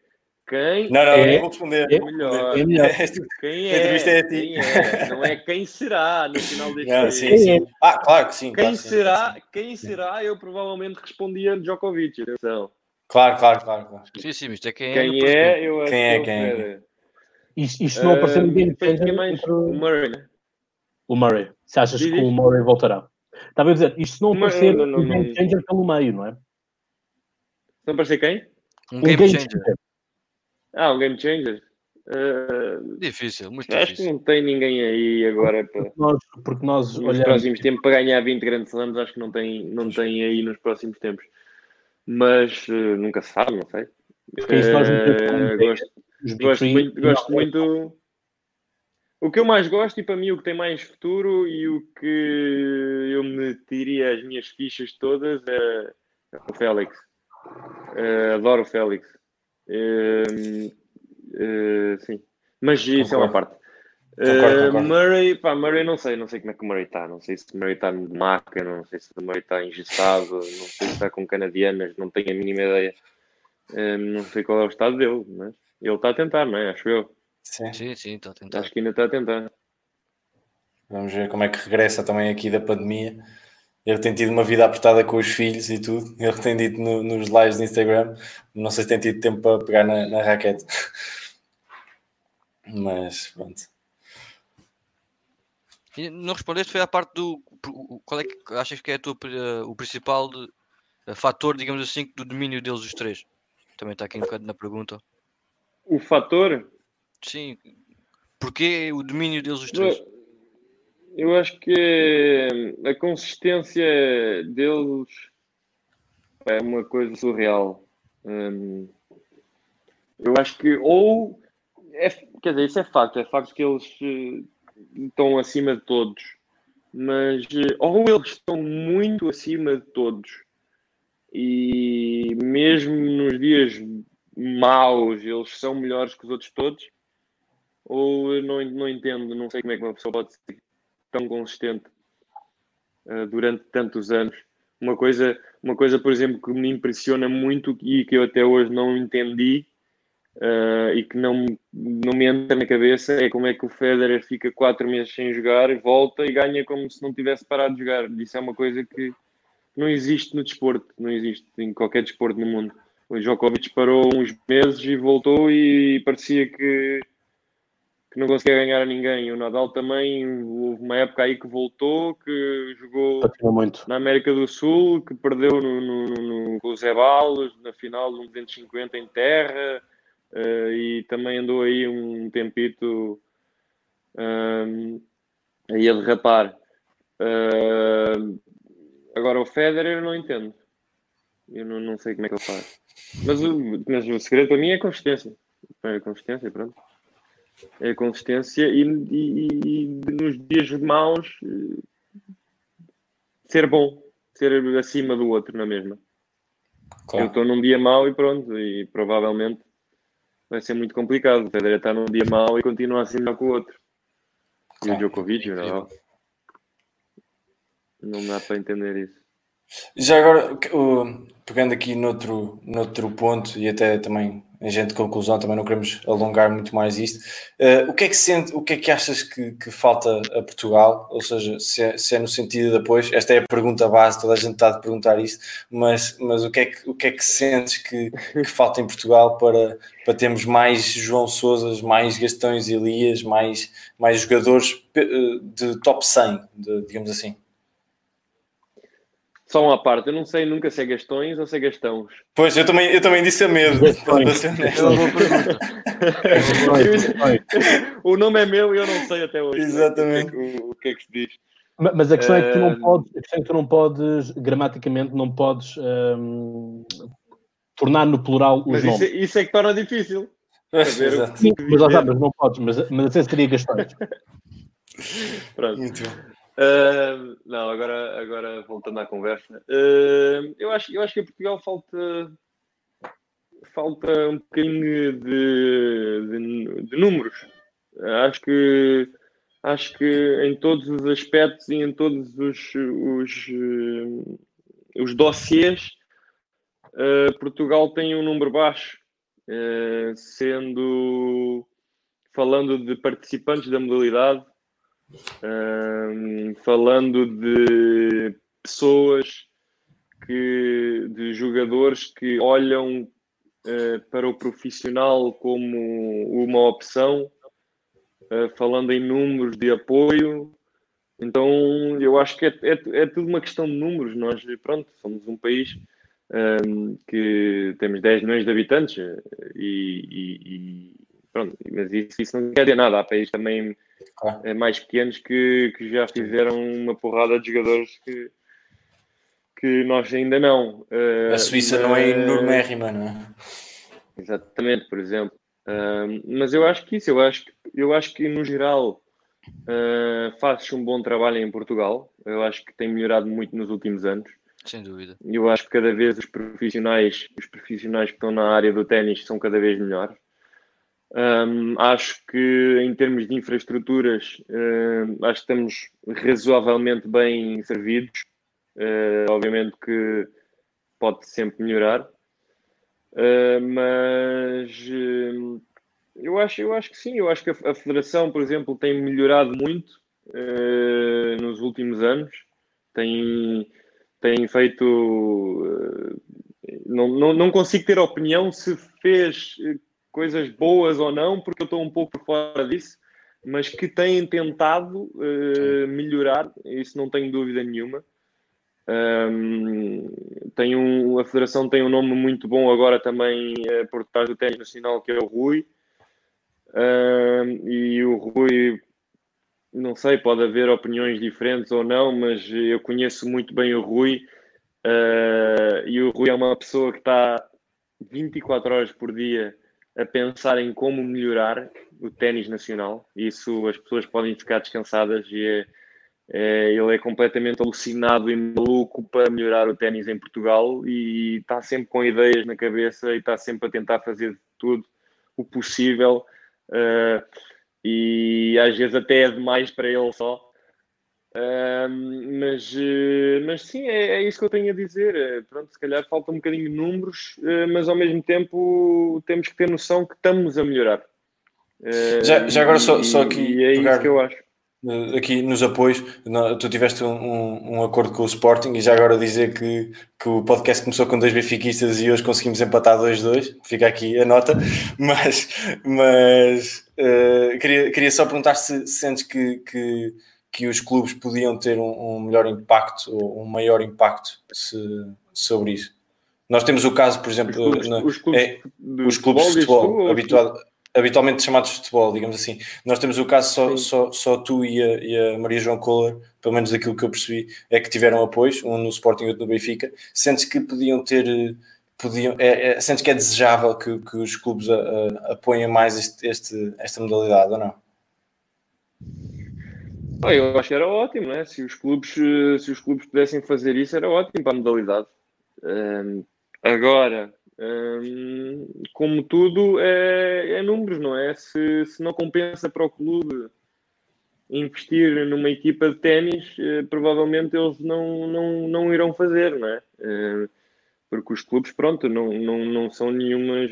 quem Não, não, É- não vou responder. é melhor? É melhor. Quem A é? entrevista é a ti. Quem é? Não é quem será no final deste Não, vídeo. sim, Quem sim. Ah, claro que sim. Quem claro, será? sim. Quem será? Eu provavelmente respondia Djokovic. Atenção. Claro, claro, claro. claro. Sim, sim, mas isto é quem é. Quem pergunto. é? Eu Quem é, que quem é? o Federer. Isto, isto não apareceu Ah, ninguém tinha entre mais Murray, né? O Murray. Se achas Diz, que o. Murray voltará? Estava a dizer, isto se não aparecer não, não, um game changer pelo meio, não é? Não parecia quem? Um game changer. Ah, um game changer. Ah, Difícil, muito acho que difícil. não tem ninguém aí agora para. Porque nós, porque nós nos olhamos. próximos tempos para ganhar 20 grandes slams acho que não tem, não tem aí nos próximos tempos mas eh, nunca se sabe, não sei Porque isso nós metemos gosto, gosto muito, gosto não- muito o que eu mais gosto e para mim o que tem mais futuro e o que eu meteria as minhas fichas todas é, é o Félix Eh, adoro o Félix Eh, eh, sim mas isso é uma Concordo. parte Concordo, Uh, concordo. Murray, pá, Murray não sei, não sei como é que o Murray está, não sei se o Murray está de maca, não sei se o Murray está engessado, não sei se está com canadianas, não tenho a mínima ideia. Um, não sei qual é o estado dele, mas ele está a tentar, não é? Acho eu. Sim. Sim, sim, estou a tentar. Acho que ainda está a tentar. Vamos ver como é que regressa também aqui da pandemia. Ele tem tido uma vida apertada com os filhos e tudo. Ele tem dito no- nos lives do Instagram. Não sei se tem tido tempo para pegar na, na raquete. Mas pronto. E não respondeste, foi a parte do. Qual é que achas que é a tua, eh, o principal de- eh, fator, digamos assim, do domínio deles, os três? Também está aqui um bocado na pergunta. O fator, Sim. Porquê o domínio deles, os três? eu, acho que a consistência deles é uma coisa surreal. Um, eu acho que ou é, quer dizer, isso é facto, é facto que eles eh, estão acima de todos, mas ou eles estão muito acima de todos e mesmo nos dias maus eles são melhores que os outros todos, ou eu não, não entendo, não sei como é que uma pessoa pode ser tão consistente eh, durante tantos anos. Uma coisa, uma coisa, por exemplo, que me impressiona muito e que eu até hoje não entendi Uh, e que não, não me entra na cabeça é como é que o Federer fica quatro meses sem jogar, volta e ganha como se não tivesse parado de jogar. Isso é uma coisa que não existe no desporto, não existe em qualquer desporto no mundo. O Djokovic parou uns meses e voltou e parecia que, que não conseguia ganhar a ninguém. O Nadal também, houve uma época aí que voltou, que jogou na América do Sul, que perdeu no, no, no, com o Zé Balos, na final de um 250 em terra, uh, e também andou aí um tempito um, aí a derrapar. Uh, agora o Federer eu não entendo. Eu não, não sei como é que ele faz. Mas o, mas o segredo para mim é a consistência. É a consistência, pronto. É a consistência e, e, e nos dias maus ser bom, ser acima do outro na mesma. Claro. Eu estou num dia mau e pronto, e provavelmente vai ser muito complicado. O Federer está num dia mau e continua assim melhor com o outro. Claro. E o Djokovic, não, não dá para entender isso. Já agora, pegando aqui noutro, noutro ponto e até também em gente de conclusão, também não queremos alongar muito mais isto. Uh, o que é que sente, o que é que achas que, que falta a Portugal? Ou seja, se é, se é, no sentido de apoio, esta é a pergunta base, toda a gente está a perguntar isto, mas, mas o, que é que, o que é que sentes que, que falta em Portugal para, para termos mais João Souzas, mais Gastões Elias, mais, mais jogadores eh, de top 100, de, digamos assim? Só uma parte, eu não sei nunca se é Gastões ou se é Gastões. Pois, eu também, eu também disse a mesma. o nome é meu e eu não sei até hoje. Exatamente. O, o, que é que se diz. Mas a questão é que tu não eh, podes, a questão é que tu não podes, gramaticamente, não podes um, tornar no plural os mas nomes. Isso, isso é que torna difícil. Sim, mas, lá sabes, não podes, mas, mas assim seria Gastões. Pronto. Muito bom. Uh, não, agora, agora voltando à conversa, uh, eu, acho, eu acho que em Portugal falta, falta um bocadinho de, de, de, números. Acho que, acho que em todos os aspectos e em todos os, os, os dossiês, uh, Portugal tem um número baixo, sendo falando de participantes da modalidade um, falando de pessoas que, de jogadores que olham uh, para o profissional como uma opção, uh, falando em números de apoio. Então, eu acho que é, é, é, tudo uma questão de números. Nós, pronto, somos um país um, que temos 10 milhões de habitantes e, e pronto, mas isso, isso não quer dizer nada. Há países também claro. mais pequenos que, que já fizeram uma porrada de jogadores que, que nós ainda não. Uh, a Suíça não é enormérrima, não é? Exatamente, por exemplo. Uh, mas eu acho que isso, eu acho que, eu acho que no geral uh, fazes um bom trabalho em Portugal. Eu acho que tem melhorado muito nos últimos anos. Sem dúvida. Eu acho que cada vez os profissionais, os profissionais que estão na área do ténis são cada vez melhores. Um, acho que em termos de infraestruturas, uh, acho que estamos razoavelmente bem servidos. Uh, obviamente que pode sempre melhorar, uh, mas eu, acho, eu acho que sim. Eu acho que a, a Federação, por exemplo, tem melhorado muito nos últimos anos. Tem, tem feito. Não, não, não consigo ter opinião se fez coisas boas ou não, porque eu estou um pouco fora disso, mas que têm tentado uh, melhorar, isso não tenho dúvida nenhuma. Um, tem um, a Federação tem um nome muito bom agora também uh, por trás do ténis nacional, que é o Rui. Um, e o Rui, não sei, pode haver opiniões diferentes ou não, mas eu conheço muito bem o Rui. Uh, e o Rui é uma pessoa que está 24 horas por dia a pensar em como melhorar o ténis nacional. Isso as pessoas podem ficar descansadas e é, é, ele é completamente alucinado e maluco para melhorar o ténis em Portugal e está sempre com ideias na cabeça e está sempre a tentar fazer tudo o possível uh, e às vezes até é demais para ele só mas, uh, mas sim, é, é, isso que eu tenho a dizer. Uh, pronto, se calhar falta um bocadinho de números, uh, mas ao mesmo tempo temos que ter noção que estamos a melhorar. já, já agora, só, só aqui. E é pegar, isso que eu acho. Aqui nos apoios, tu tiveste um, um, acordo com o Sporting e já agora dizer que, que o podcast começou com dois benfiquistas e hoje conseguimos empatar 2-2, fica aqui a nota, mas, mas queria, queria só perguntar se sentes que, que que os clubes podiam ter um, um melhor impacto ou um maior impacto se, sobre isso. Nós temos o caso, por exemplo, os clubes, na, os clubes, é, de, os clubes de futebol, habitual, habitualmente chamados de futebol, digamos assim. Nós temos o caso só, só, só tu e a, e a, Maria João Kohler, pelo menos daquilo que eu percebi, é que tiveram apoios, um no Sporting e outro no Benfica. Sentes que podiam ter. Podiam, é, é, sentes que é desejável que, que os clubes a, a, apoiem mais este, este, esta modalidade ou não? Eu acho que era ótimo, né? Se os clubes, eh, se os clubes pudessem fazer isso, era ótimo para a modalidade. Um, Agora, hum, como tudo, é, é, números, não é? Se, se não compensa para o clube investir numa equipa de ténis, eh, provavelmente eles não, não, não irão fazer, não é? Porque os clubes, pronto, não, não, não são nenhumas,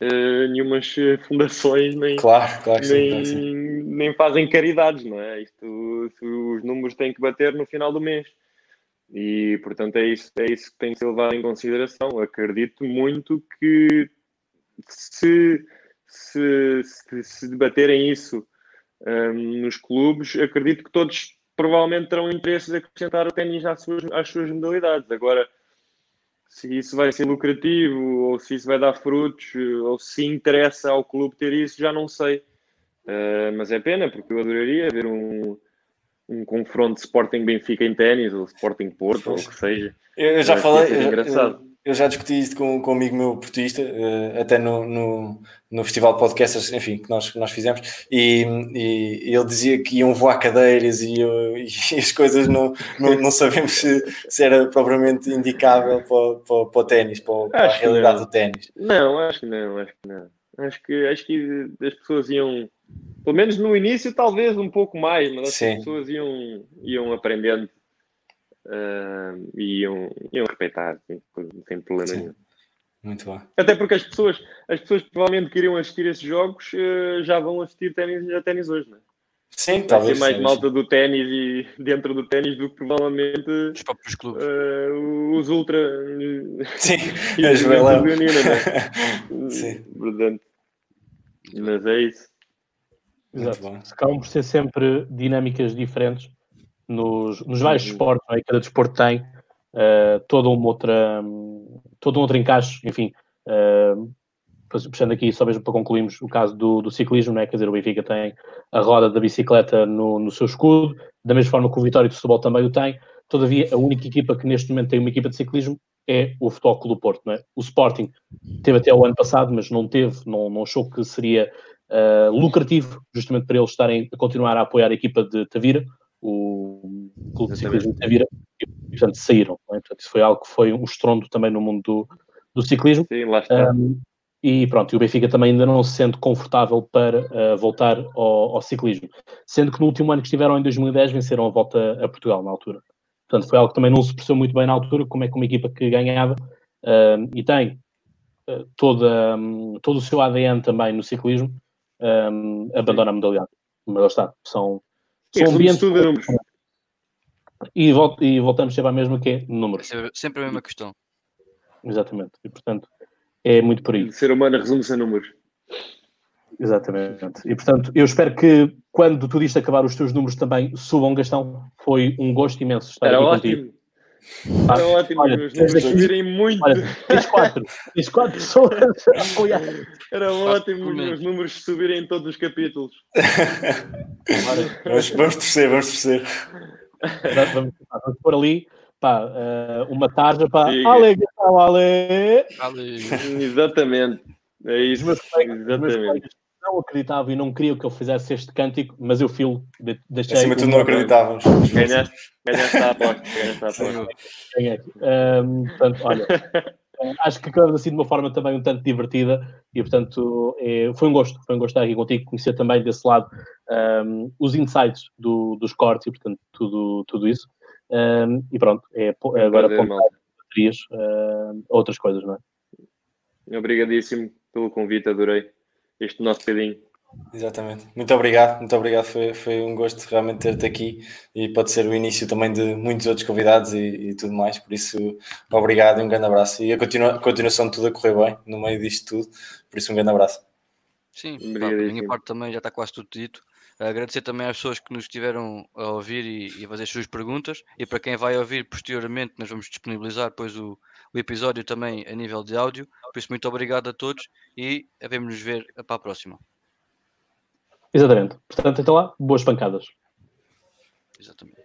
eh, nenhumas fundações, nem, claro, claro nem, sim, nem fazem caridades, não é? Isto, os números têm que bater no final do mês. E, portanto, é isso, é isso que tem que ser levado em consideração. Acredito muito que se, se, se, se debaterem isso um, nos clubes, acredito que todos provavelmente terão interesse de acrescentar o ténis às suas, às suas modalidades. Agora, se isso vai ser lucrativo, ou se isso vai dar frutos, ou se interessa ao clube ter isso, já não sei. Uh, mas é pena, porque eu adoraria ver um, um confronto Sporting-Benfica em ténis, ou Sporting-Porto, ou o que seja. Eu, já falei, eu, engraçado. Eu, eu, já discuti isto com, com um amigo meu portista, uh, até no, no, no, Festival de Podcasters, enfim, que nós, que nós fizemos, e, e, ele dizia que iam voar cadeiras e, e as coisas não, não, não sabemos se, se, era propriamente indicável para, para, para o ténis, para, para a realidade do ténis. Não, acho que não, acho que não. Acho que, acho que as pessoas iam pelo menos no início, talvez um pouco mais, mas as pessoas iam, iam aprendendo uh, e iam, iam respeitar, sem, sem problema Sim. nenhum. Muito bom. Até porque as pessoas, as pessoas provavelmente queriam assistir esses jogos uh, já vão assistir ténis, a ténis hoje, não é? Sim, Vai talvez. mais malta do ténis e dentro do ténis do que provavelmente os próprios clubes. Uh, os ultra. Sim, as Joelão. É? Sim. Portanto, mas é isso. Exato. Acabam por ser sempre dinâmicas diferentes nos, nos vários uhum. esportes, é? cada desporto tem uh, toda uma outra, um, todo um outro encaixe, enfim. Uh, puxando aqui, só mesmo para concluirmos o caso do, do ciclismo, é? quer dizer, o Benfica tem a roda da bicicleta no, no seu escudo, da mesma forma que o Vitória de Futebol também o tem. Todavia, a única equipa que neste momento tem uma equipa de ciclismo é o Futebol Clube do Porto. Não é? O Sporting teve até o ano passado, mas não teve, não, não achou que seria uh, lucrativo, justamente para eles estarem a continuar a apoiar a equipa de Tavira, o clube de ciclismo de Tavira, e portanto saíram. É? Portanto, isso foi algo que foi um estrondo também no mundo do, do ciclismo. Sim, lá está. Um, e pronto, e o Benfica também ainda não se sente confortável para uh, voltar ao, ao, ciclismo. Sendo que no último ano que estiveram em 2010 venceram a volta a Portugal na altura. Portanto, foi algo que também não se percebeu muito bem na altura, como é que uma equipa que ganhava uh, e tem uh, toda, um, todo o seu ADN também no ciclismo, um, abandona a modalidade. Mas lá está, são, são ambientes. E, volt, e voltamos sempre à mesma que é números. Sempre a mesma questão. Exatamente. E portanto, é muito por aí. O ser humano resume-se a números. Exatamente. E portanto, eu espero que quando tudo isto acabar, os teus números também subam, Gastão. Foi um gosto imenso estar Era aqui ótimo. contigo. Era ótimo, olha, os números subirem muito. Olha, tens quatro, tens quatro pessoas a apoiar. Era ótimo os números subirem em todos os capítulos. vamos, vamos torcer, vamos torcer. Vamos, vamos pôr ali pá, uh, uma tarja para Ale, Ale. Ale. Exatamente. É isso. Os meus colegas, Exatamente não acreditavam e não queriam que eu fizesse este cântico, mas eu filo, deixei. Acima de tudo, não acreditávamos. Ganhaste, ganhaste a aposta. Ganhaste a aposta. Ganhei. Um, portanto, olha, acho que acabamos assim de uma forma também um tanto divertida e, portanto, é, foi um gosto. Foi um gosto estar aqui contigo, conhecer também desse lado um, os insights do, dos cortes e, portanto, tudo, tudo isso. Um, e pronto, é, é agora baterias, uh, outras coisas, não é? Obrigadíssimo pelo convite, adorei este nosso bocadinho. Exatamente. Muito obrigado, muito obrigado. Foi, foi um gosto realmente ter-te aqui e pode ser o início também de muitos outros convidados e, e tudo mais. Por isso, obrigado e um grande abraço. E a continua, continuação de tudo a correr bem no meio disto tudo. Por isso, um grande abraço. Sim, pá, a minha parte também já está quase tudo dito. Agradecer também às pessoas que nos estiveram a ouvir e, e a fazer as suas perguntas. E para quem vai ouvir posteriormente, nós vamos disponibilizar depois o, o episódio também a nível de áudio. Por isso, muito obrigado a todos e vemos nos ver para a próxima. Exatamente. Portanto, até lá, boas pancadas. Exatamente.